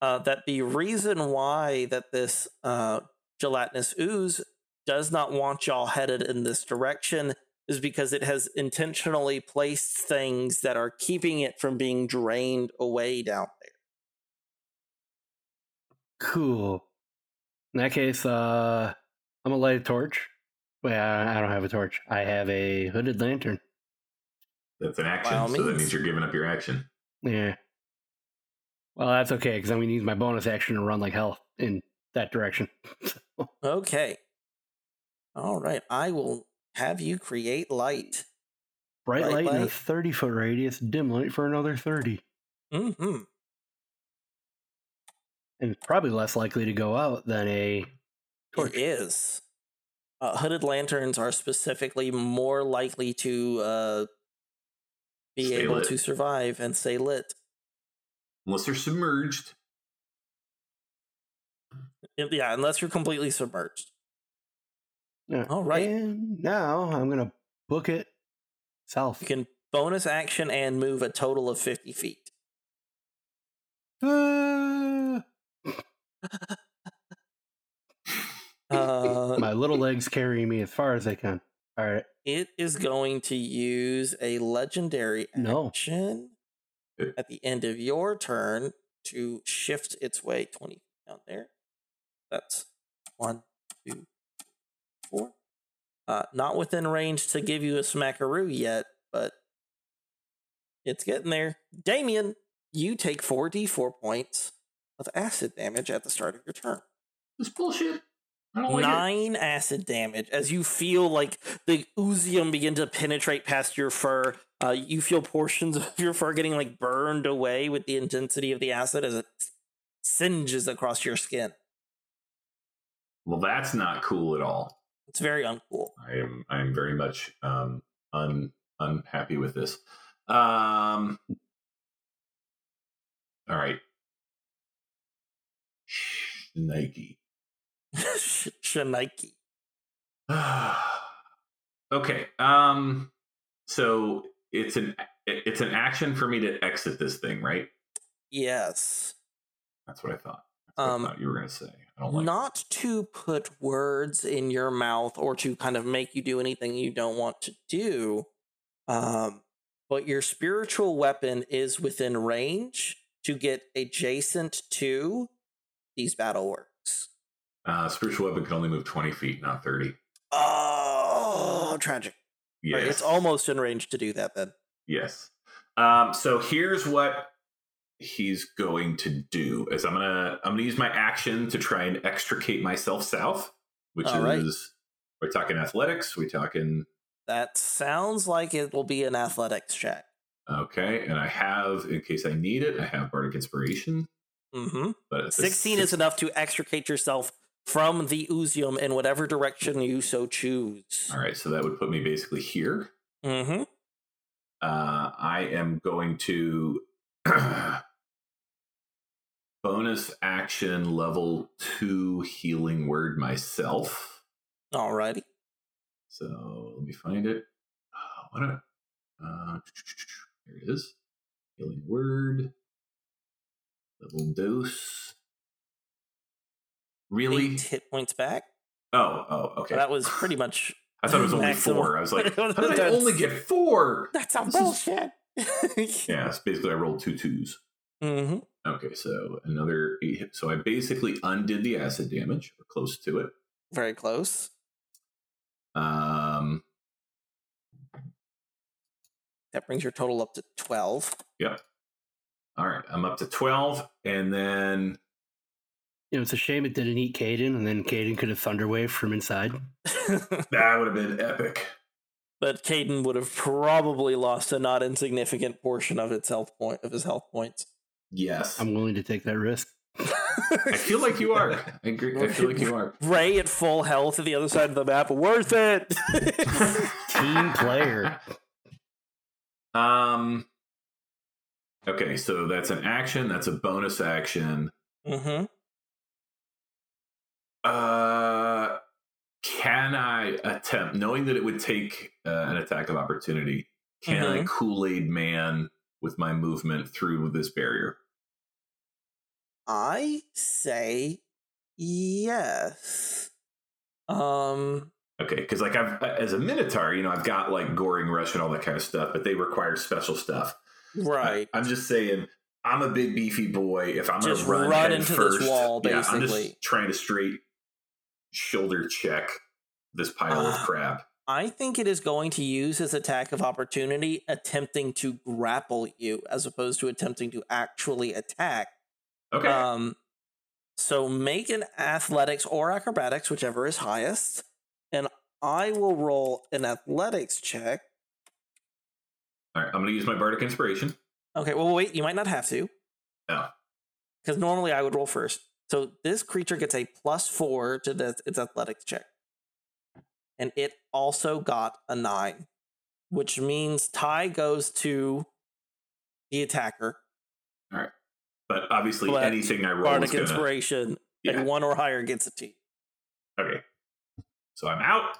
uh, that the reason why that this uh, gelatinous ooze does not want y'all headed in this direction is because it has intentionally placed things that are keeping it from being drained away down there. Cool. In that case, uh, I'm gonna light a torch. Wait, I I don't have a torch. I have a hooded lantern. That's an action, all so that means. means you're giving up your action. Yeah. Well, that's okay because I'm gonna use my bonus action to run like hell in that direction. Okay. All right. I will have you create light. Bright Bright light, in a 30 foot radius, dim light for another 30. Mm-hmm. And it's probably less likely to go out than a torch. It is. Uh, hooded lanterns are specifically more likely to uh, be Stay able lit. to survive and stay lit. Unless they're submerged. Yeah, unless you're completely submerged. Yeah. All right. And now I'm gonna book it south. You can bonus action and move a total of 50 feet. Ah, Uh, my little legs carry me as far as they can. All right. it is going to use a legendary No. action at the end of your turn to shift its way 20 down there. That's one, two, four. Uh, not within range to give you a smackaroo yet, but it's getting there. Damien, you take 4d4 points of acid damage at the start of your turn. This bullshit. I don't like it. Nine acid damage as you feel like the oozium begin to penetrate past your fur. Uh, you feel portions of your fur getting like burned away with the intensity of the acid as it singes across your skin. Well, that's not cool at all. It's very uncool. I am I am very much um un unhappy with this. Um all right. Nike. Shanike. okay. Um so it's an it's an action for me to exit this thing, right? Yes. That's what I thought. That's what Um, I thought you were gonna say. I don't like Not to put words in your mouth or to kind of make you do anything you don't want to do. Um, but your spiritual weapon is within range to get adjacent to these battle works. uh spiritual weapon can only move 20 feet, not 30. Oh, tragic. Yes. Right, it's almost in range to do that then. Yes. Um, so here's what he's going to do is I'm gonna I'm gonna use my action to try and extricate myself south, which All right. is we're talking athletics, we're talking That sounds like it will be an athletics check. okay, and I have in case I need it, I have bardic inspiration, Mm-hmm. but it's a 16 is enough to extricate yourself from the oozium in whatever direction you so choose. all right, so that would put me basically here. Mm-hmm. Uh, I am going to bonus action level two healing word myself. Alrighty. So let me find it. Uh, what a, uh, here it is. Healing word. Level dose. Really? Eight hit points back. Oh, oh, okay. That was pretty much. I thought it was only four. I was like, how did I only get four? That's is- bullshit. Yeah, it's basically I rolled two twos. hmm Okay, so another eight hit. So I basically undid the acid damage, or close to it. Very close. Um, That brings your total up to 12. yep. All right, I'm up to 12. And then You know, it's a shame it didn't eat Caden, and then Caden could have thunderwave from inside. that would have been epic. but Caden would have probably lost a not insignificant portion of its health point of his health points. Yes. I'm willing to take that risk. I feel like you are. I agree. I feel like you are. Ray at full health at the other side of the map. Worth it. Team player. Um. Okay, so that's an action. That's a bonus action. hmm Uh, can I attempt, knowing that it would take uh, an attack of opportunity? Can I Kool Aid Man with my movement through this barrier? I say yes. Um. Okay, because like I've as a Minotaur, you know, I've got like goring rush and all that kind of stuff, but they require special stuff. Right. I, am just saying, I'm a big beefy boy. If I'm Just gonna run, run into this first, wall, yeah, I'm just trying to straight shoulder check this pile of Ah. crap. I think it is going to use his attack of opportunity, attempting to grapple you as opposed to attempting to actually attack. Okay, Um, so make an athletics or acrobatics, whichever is highest, and I will roll an athletics check. All right. I'm gonna use my bardic inspiration. Okay, well, wait, you might not have to. Oh. Because normally I would roll first. So this creature gets a plus four to the, its athletics check. And it also got a nine. which means tie goes to the attacker. All right. But obviously, But anything I roll Bardic gonna. inspiration, Yeah. a one or higher gets a T. Okay. So I'm out.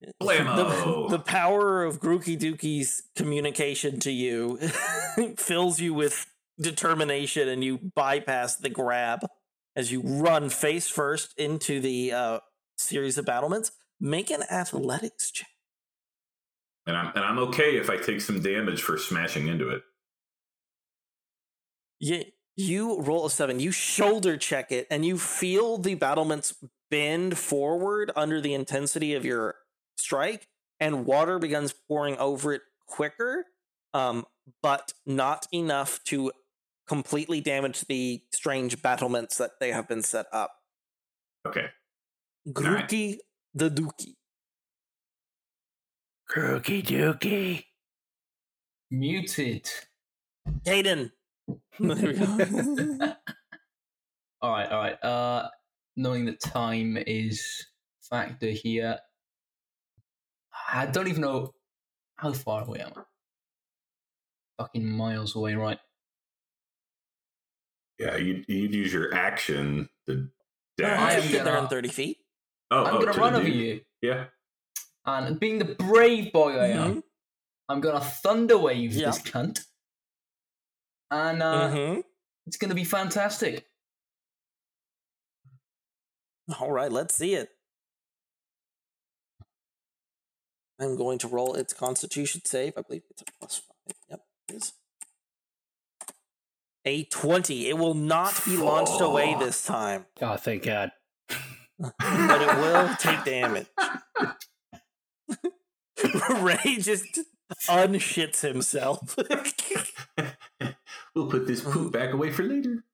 The, the power of Grooky Dookie's communication to you fills you with determination and you bypass the grab as you run face first into the uh, series of battlements. Make an athletics check. And I'm and I'm okay if I take some damage for smashing into it. You, you roll a seven, you shoulder check it, and you feel the battlements bend forward under the intensity of your strike, and water begins pouring over it quicker, um, but not enough to completely damage the strange battlements that they have been set up. Okay. Grooky the Dookie. Crookie dookie. Muted. Caden. There we go. all right, all right. Uh, knowing that time is factor here, I don't even know how far away am I. Fucking miles away, right? Yeah, you you'd use your action to I dash. am am get there in 30 feet. oh, I'm oh, gonna to run over you, Yeah. and being the brave boy I am, Mhm. I'm gonna thunder wave Yeah. this cunt, and uh, Mhm. it's gonna be fantastic. All right, let's see it. I'm going to roll its constitution save. I believe it's a plus five. Yep, it is. A 20. It will not be launched away this time, Oh, thank God. but it will take damage. Ray just unshits himself. we'll put this poop back away for later.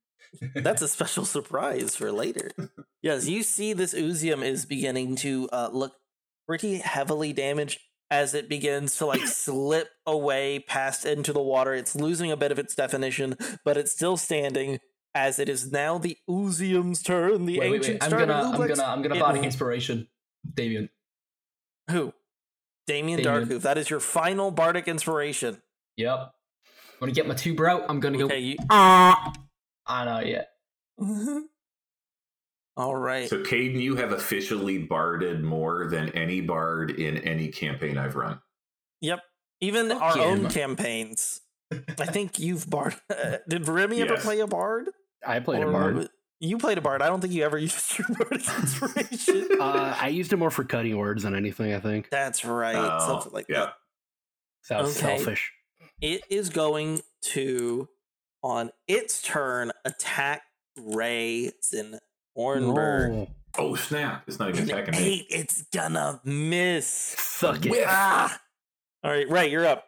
That's a special surprise for later. Yes, you see this oozium is beginning to uh, look pretty heavily damaged as it begins to like slip away past into the water. It's losing a bit of its definition, but it's still standing as it is now the oozium's turn. The Wait, wait, ancient wait. I'm gonna, I'm gonna, I'm gonna It bardic will- inspiration, Damien. Who? Damien, Damien. Darkhoof. That is your final bardic inspiration. Yep. I'm gonna get my tuber out. I'm gonna go. You. Ah. I know. Yeah. All right. So, Caden, you have officially barded more than any bard in any campaign I've run. Yep. Even Fuck our you, own campaigns. I think you've bard. did Remy ever play a bard? I played a bard. You played a bard. I don't think you ever used your bard inspiration. Uh, I used it more for cutting words than anything. I think That's right. Oh, something like yeah. that. that was Okay. selfish. It is going to, on its turn, attack Raisin Hornberg. No. Oh, snap. It's not even An attacking me. eight, it's gonna miss. Suck it. Whiff. Ah! All right, Ray, you're up.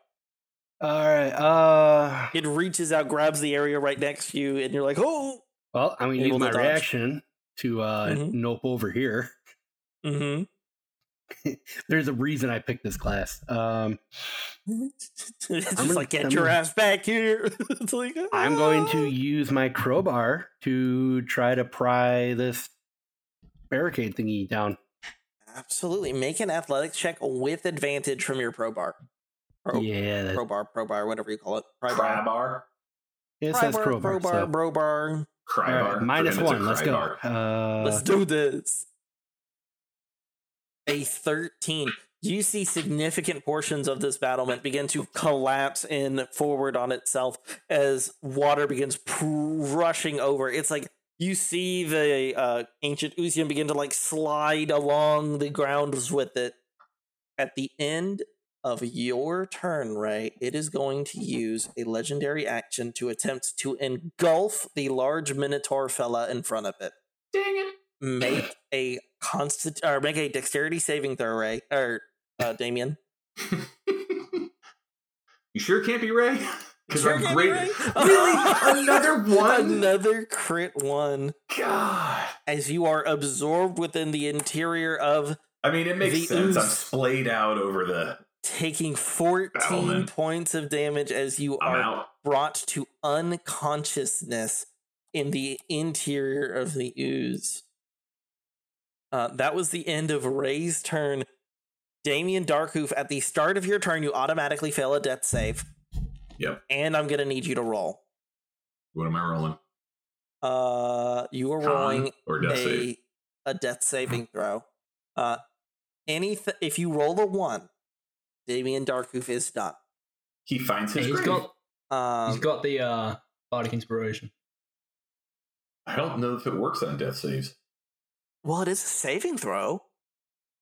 All right. Uh, It reaches out, grabs the area right next to you, and you're like, oh. well, I'm gonna use my dodge. reaction to uh, Mhm. nope over here. Mm-hmm. There's a reason I picked this class. Um, it's just gonna- like, get I'm your ass back here. it's like, I'm going to "Ah." use my crowbar to try to pry this barricade thingy down. Absolutely. Make an athletics check with advantage from your pro bar. Pro, yeah, that, pro bar, pro bar, whatever you call it. Pry Cry bar. bar. it Pry says bar, crowbar. pro bar, so- bro bar. Cry All bar. right, minus For them, it's a one. Let's go. Uh, Let's do this. A 13. You see significant portions of this battlement begin to collapse in forward on itself as water begins rushing over. It's like you see the uh, ancient oozium begin to like slide along the grounds with it. At the end of your turn, Ray, it is going to use a legendary action to attempt to engulf the large minotaur fella in front of it Dang it. make a constant or make a dexterity saving throw, Ray or uh, Damien. you sure can't be Ray? Because Sure I'm can't be great. Ray? Really? Another one? Another crit one. God. As you are absorbed within the interior of I mean, it makes sense. I'm splayed out over the. taking 14 Battlement. points of damage as you I'm are out. brought to unconsciousness in the interior of the ooze. Uh, that was the end of Ray's turn. Damien Darkhoof, at the start of your turn, you automatically fail a death save, Yep. and I'm gonna need you to roll. What am I rolling? Uh, you are Con rolling or death a save? a death saving throw. Uh, anything if you roll a one, Damien Darkhoof is done. He finds his he's grave. got Um, he's got the uh bardic inspiration. I don't know if it works on death saves. well, it is a saving throw.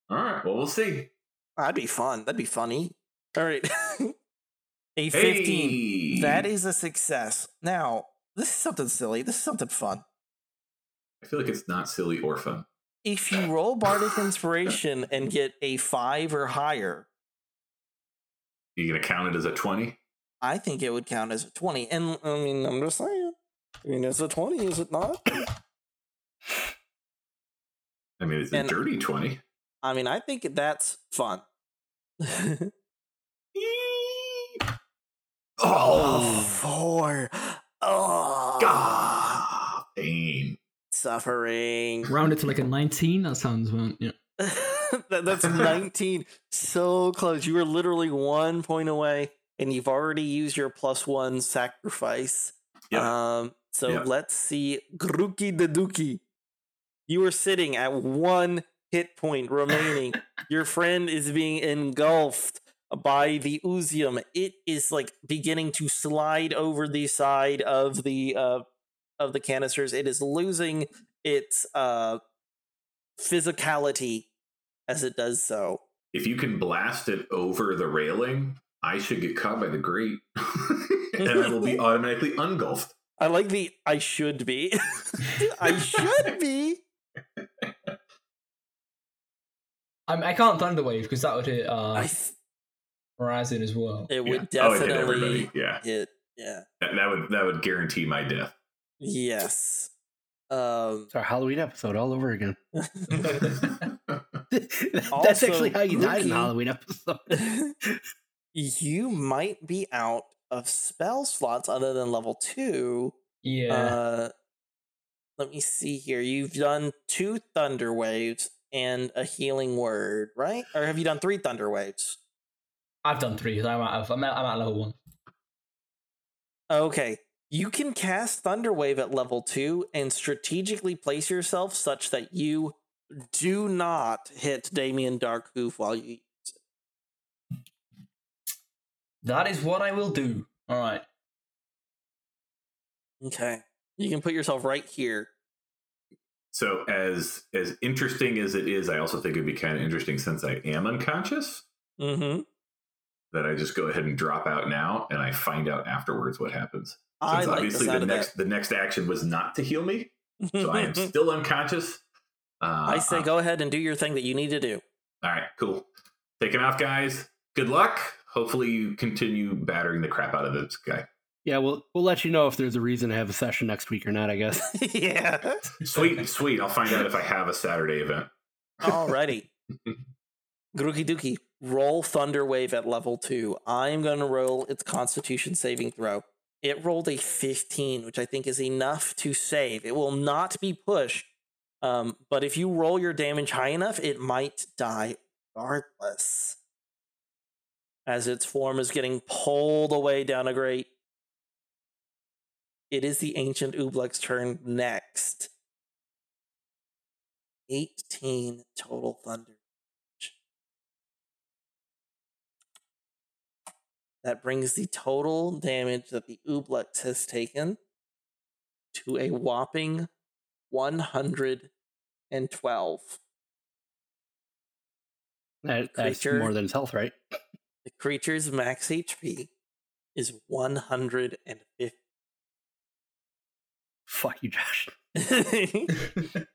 All right. Well, we'll see. That'd be fun. That'd be funny. All right, a fifteen. Hey! That is a success. Now, this is something silly. This is something fun. I feel like it's not silly or fun. If you roll Bardic Inspiration and get a five or higher, You gonna count it as a twenty? I think it would count as a 20. And I mean, I'm just saying. I mean, it's a 20, is it not? I mean, it's a And- dirty twenty. I mean, I think that's fun. Oh, four. Oh, God, pain. Suffering. Round it to like a 19. That sounds well, you know. that, that's 19. so close. You were literally one point away, and you've already used your plus one sacrifice. Yep. Um, so Yep. let's see. Gruki the Dookie. You are sitting at one hit point remaining. Your friend is being engulfed by the oozium. It is like beginning to slide over the side of the uh of the canisters. It is losing its uh physicality as it does so. if you can blast it over the railing, I should get caught by the grate, and I will be automatically ungulfed. I like the I should be. I should be. I, I can't thunderwave because that would hit uh, I th- Raisin as well. it would Yeah. Oh, it hit definitely everybody. Yeah, hit. Yeah. that, that would that would guarantee my death. Yes. Um It's our Halloween episode all over again. That's Also, actually how you died in the Halloween episode. you might be out of spell slots other than level two. yeah. Uh, let me see here. You've done two thunder waves and a healing word, right? Or have you done three thunder waves? I've done three. I'm at, I'm at, I'm at level one. Okay. You can cast Thunder Wave at level two and strategically place yourself such that you do not hit Damien Darkhoof while you use it. That is what I will do. All right. Okay. You can put yourself right here. So as as interesting as it is, I also think it'd be kind of interesting since I am unconscious Mm-hmm. that I just go ahead and drop out now, and I find out afterwards what happens. I Since like obviously the of next the next action was not to heal me, so I am still unconscious. Uh, I say uh, go ahead and do your thing that you need to do. All right, cool. Taking off, guys. Good luck. Hopefully, you continue battering the crap out of this guy. Yeah, we'll we'll let you know if there's a reason to have a session next week or not. I guess. yeah. Sweet, sweet. I'll find out if I have a Saturday event. Alrighty. Grooky Dookie, roll Thunder Wave at level two. I'm going to roll its Constitution saving throw. It rolled a 15, which I think is enough to save. It will not be pushed, um, but if you roll your damage high enough, it might die regardless. As its form is getting pulled away down a grate. It is the ancient Oobleck's turn next. 18 total thunder. damage. That brings the total damage that the Ooblex has taken to a whopping 112. That, that's Creature. more than his health, right? The creature's max HP is 150. Fuck you, Josh.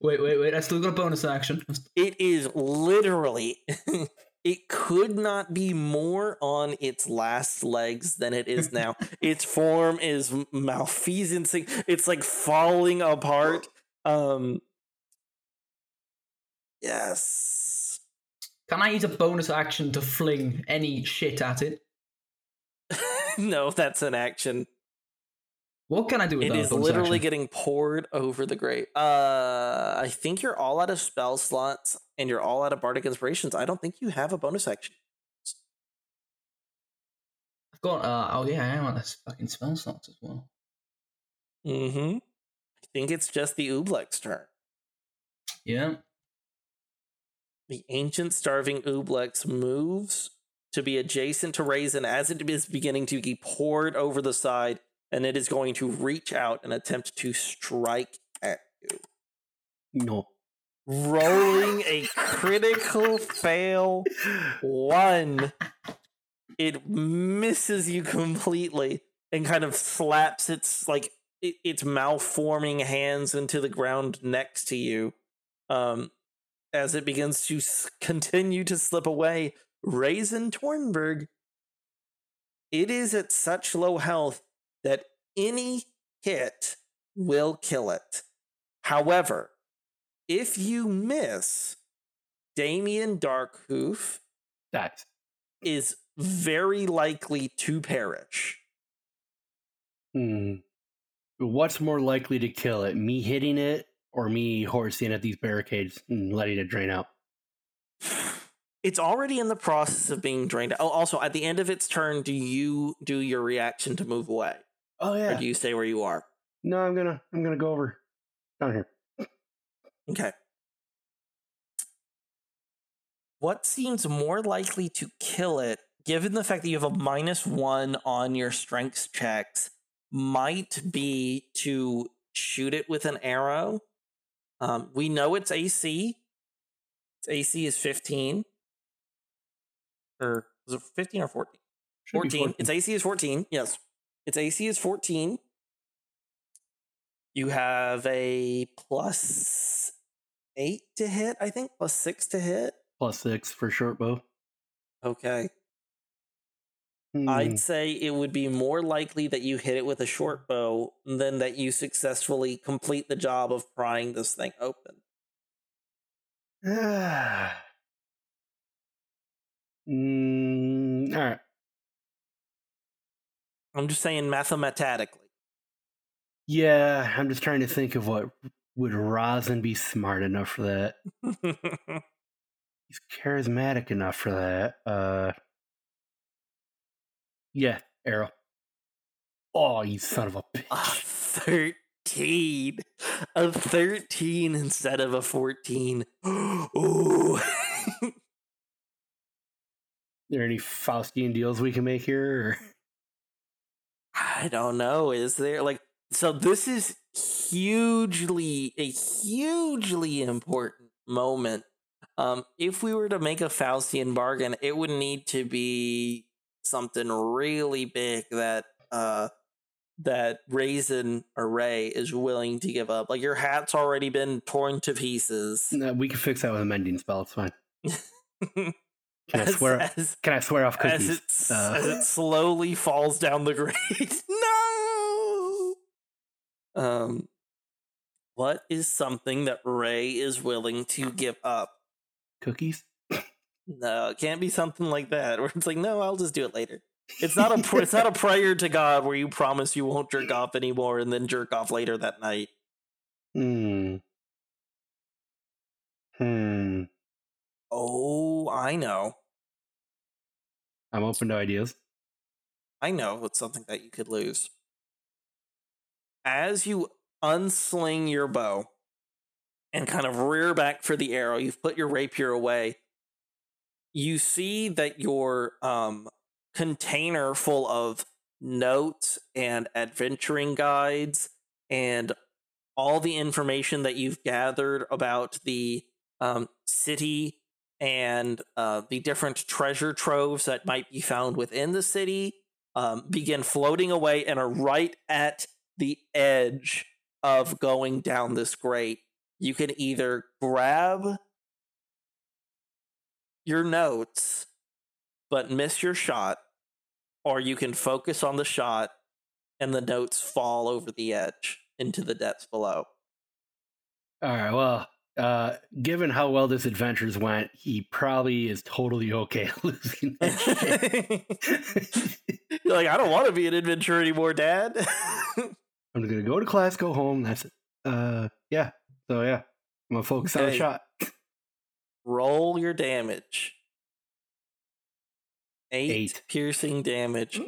Wait, wait, wait. I still got a bonus action. It is literally it could not be more on its last legs than it is now. its form is m- malfeasancing. It's like falling apart. Um Yes. Can I use a bonus action to fling any shit at it? no, that's an action. What can I do with It that? is literally action? getting poured over the grate. Uh, I think you're all out of spell slots and you're all out of bardic inspirations. I don't think you have a bonus action. I've got. Uh, oh yeah, I am on this fucking spell slots as well. Mm-hmm. I think it's just the Ooblex turn. Yeah. The ancient starving Ooblex moves to be adjacent to Raisin as it is beginning to be poured over the side, and it is going to reach out and attempt to strike at you. No. Rolling a critical fail one. It misses you completely and kind of slaps its like it, its malforming hands into the ground next to you. Um, as it begins to s- continue to slip away, Raisin Tornberg. It is at such low health that any hit will kill it. However, if you miss, Damien Darkhoof That's is very likely to perish. hmm. What's more likely to kill it? Me hitting it or me horsing at these barricades and letting it drain out? It's already in the process of being drained. Oh, also, at the end of its turn, do you do your reaction to move away, Oh yeah. or yeah. do you stay where you are? No, I'm gonna I'm gonna go over down here. Okay. What seems more likely to kill it, given the fact that you have a minus one on your strength checks, might be to shoot it with an arrow. Um, we know it's AC. Its AC is 15. Or was it 15 or 14? Should be 14. Its AC is 14. Yes. Its AC is 14. You have a plus eight to hit, I think, plus six to hit. Plus six for short bow. Okay. Hmm. I'd say it would be more likely that you hit it with a short bow than that you successfully complete the job of prying this thing open. mm, all right. I'm just saying mathematically. Yeah, I'm just trying to think of what would Rosin be smart enough for that. He's charismatic enough for that. Uh, yeah, arrow. Oh, you son of a a 13. A 13 instead of a 14. Ooh. there any Faustian deals we can make here? I don't know. Is there like so? This is hugely a hugely important moment. Um, if we were to make a Faustian bargain, it would need to be something really big that uh that Raisin Array is willing to give up. Like your hat's already been torn to pieces. No, we can fix that with a mending spell. It's fine. Can I swear? as, Can I swear off as cookies? it, Uh, as it slowly falls down the grate. no. Um, what is something that Ray is willing to give up? cookies? No, it can't be something like that. Where it's like, no, I'll just do it later. It's not a it's not a prayer to God where you promise you won't jerk off anymore and then jerk off later that night. Hmm. Hmm. Oh, I know. I'm open to ideas. I know it's something that you could lose. As you unsling your bow and kind of rear back for the arrow, you've put your rapier away. You see that your um, container full of notes and adventuring guides and all the information that you've gathered about the um, city and uh, the different treasure troves that might be found within the city um, begin floating away and are right at the edge of going down this grate. You can either grab your notes but miss your shot, or you can focus on the shot and the notes fall over the edge into the depths below. All right. Well, uh, given how well this adventures went, he probably is totally okay losing. You're like, I don't want to be an adventurer anymore, Dad. I'm gonna go to class, go home. That's it. Uh, yeah. So yeah, I'm gonna focus on the Okay. shot. Roll your damage. Eight, Eight. piercing damage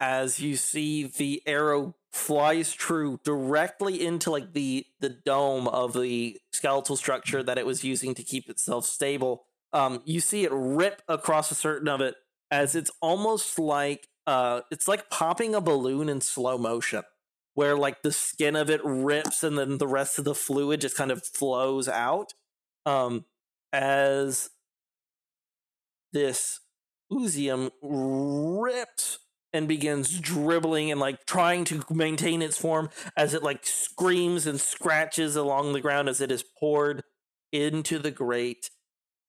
as you see the arrow flies true directly into like the the dome of the skeletal structure that it was using to keep itself stable. Um, you see it rip across a certain of it as it's almost like uh, it's like popping a balloon in slow motion, where like the skin of it rips and then the rest of the fluid just kind of flows out. Um, as this oozium rips and begins dribbling and like trying to maintain its form as it like screams and scratches along the ground as it is poured into the grate,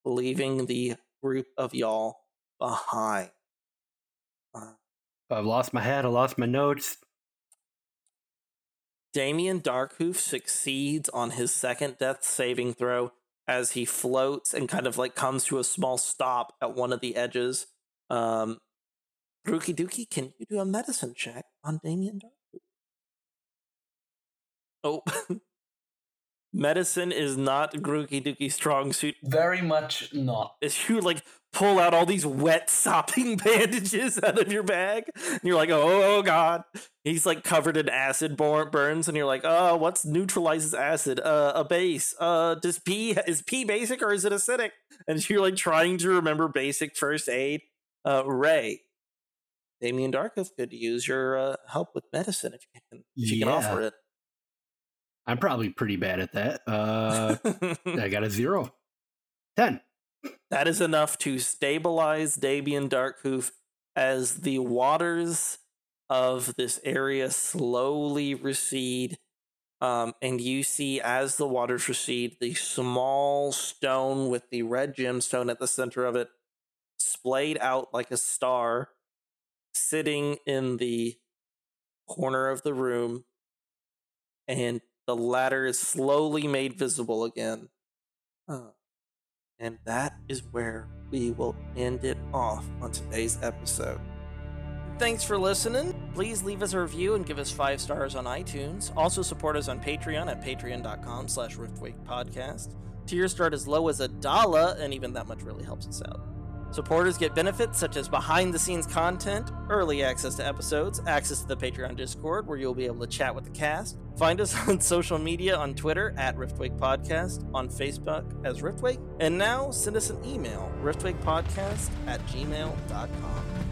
leaving the group of y'all behind. Uh, I've lost my hat. I lost my notes. Damien Darkhoof succeeds on his second death saving throw as he floats and kind of like comes to a small stop at one of the edges. Um, Rookie Dookie, can you do a medicine check on Damien Darkhoof? Oh, medicine is not Grookie Dookie's strong suit. Very much not. As you like pull out all these wet, sopping bandages out of your bag, and you're like, oh, god. He's like covered in acid burns, and you're like, oh, what's neutralizes acid? Uh, a base. Uh, does P is P basic or is it acidic? And you're like trying to remember basic first aid. Uh, Ray, Damien Darkhoof could use your uh, help with medicine if you can, if you can offer it. I'm probably pretty bad at that. Uh, I got a zero. Ten. That is enough to stabilize Damien Darkhoof as the waters of this area slowly recede. Um, and you see, as the waters recede, the small stone with the red gemstone at the center of it splayed out like a star, sitting in the corner of the room. And the ladder is slowly made visible again. Uh, and that is where we will end it off on today's episode. Thanks for listening. Please leave us a review and give us five stars on iTunes. Also support us on Patreon at patreon.com slash podcast. Tiers start as low as a dollar, and even that much really helps us out. Supporters get benefits such as behind the scenes content, early access to episodes, access to the Patreon Discord where you'll be able to chat with the cast. Find us on social media on Twitter at Riftwake Podcast, on Facebook as Riftwake, and now send us an email, riftwakepodcast at gmail.com.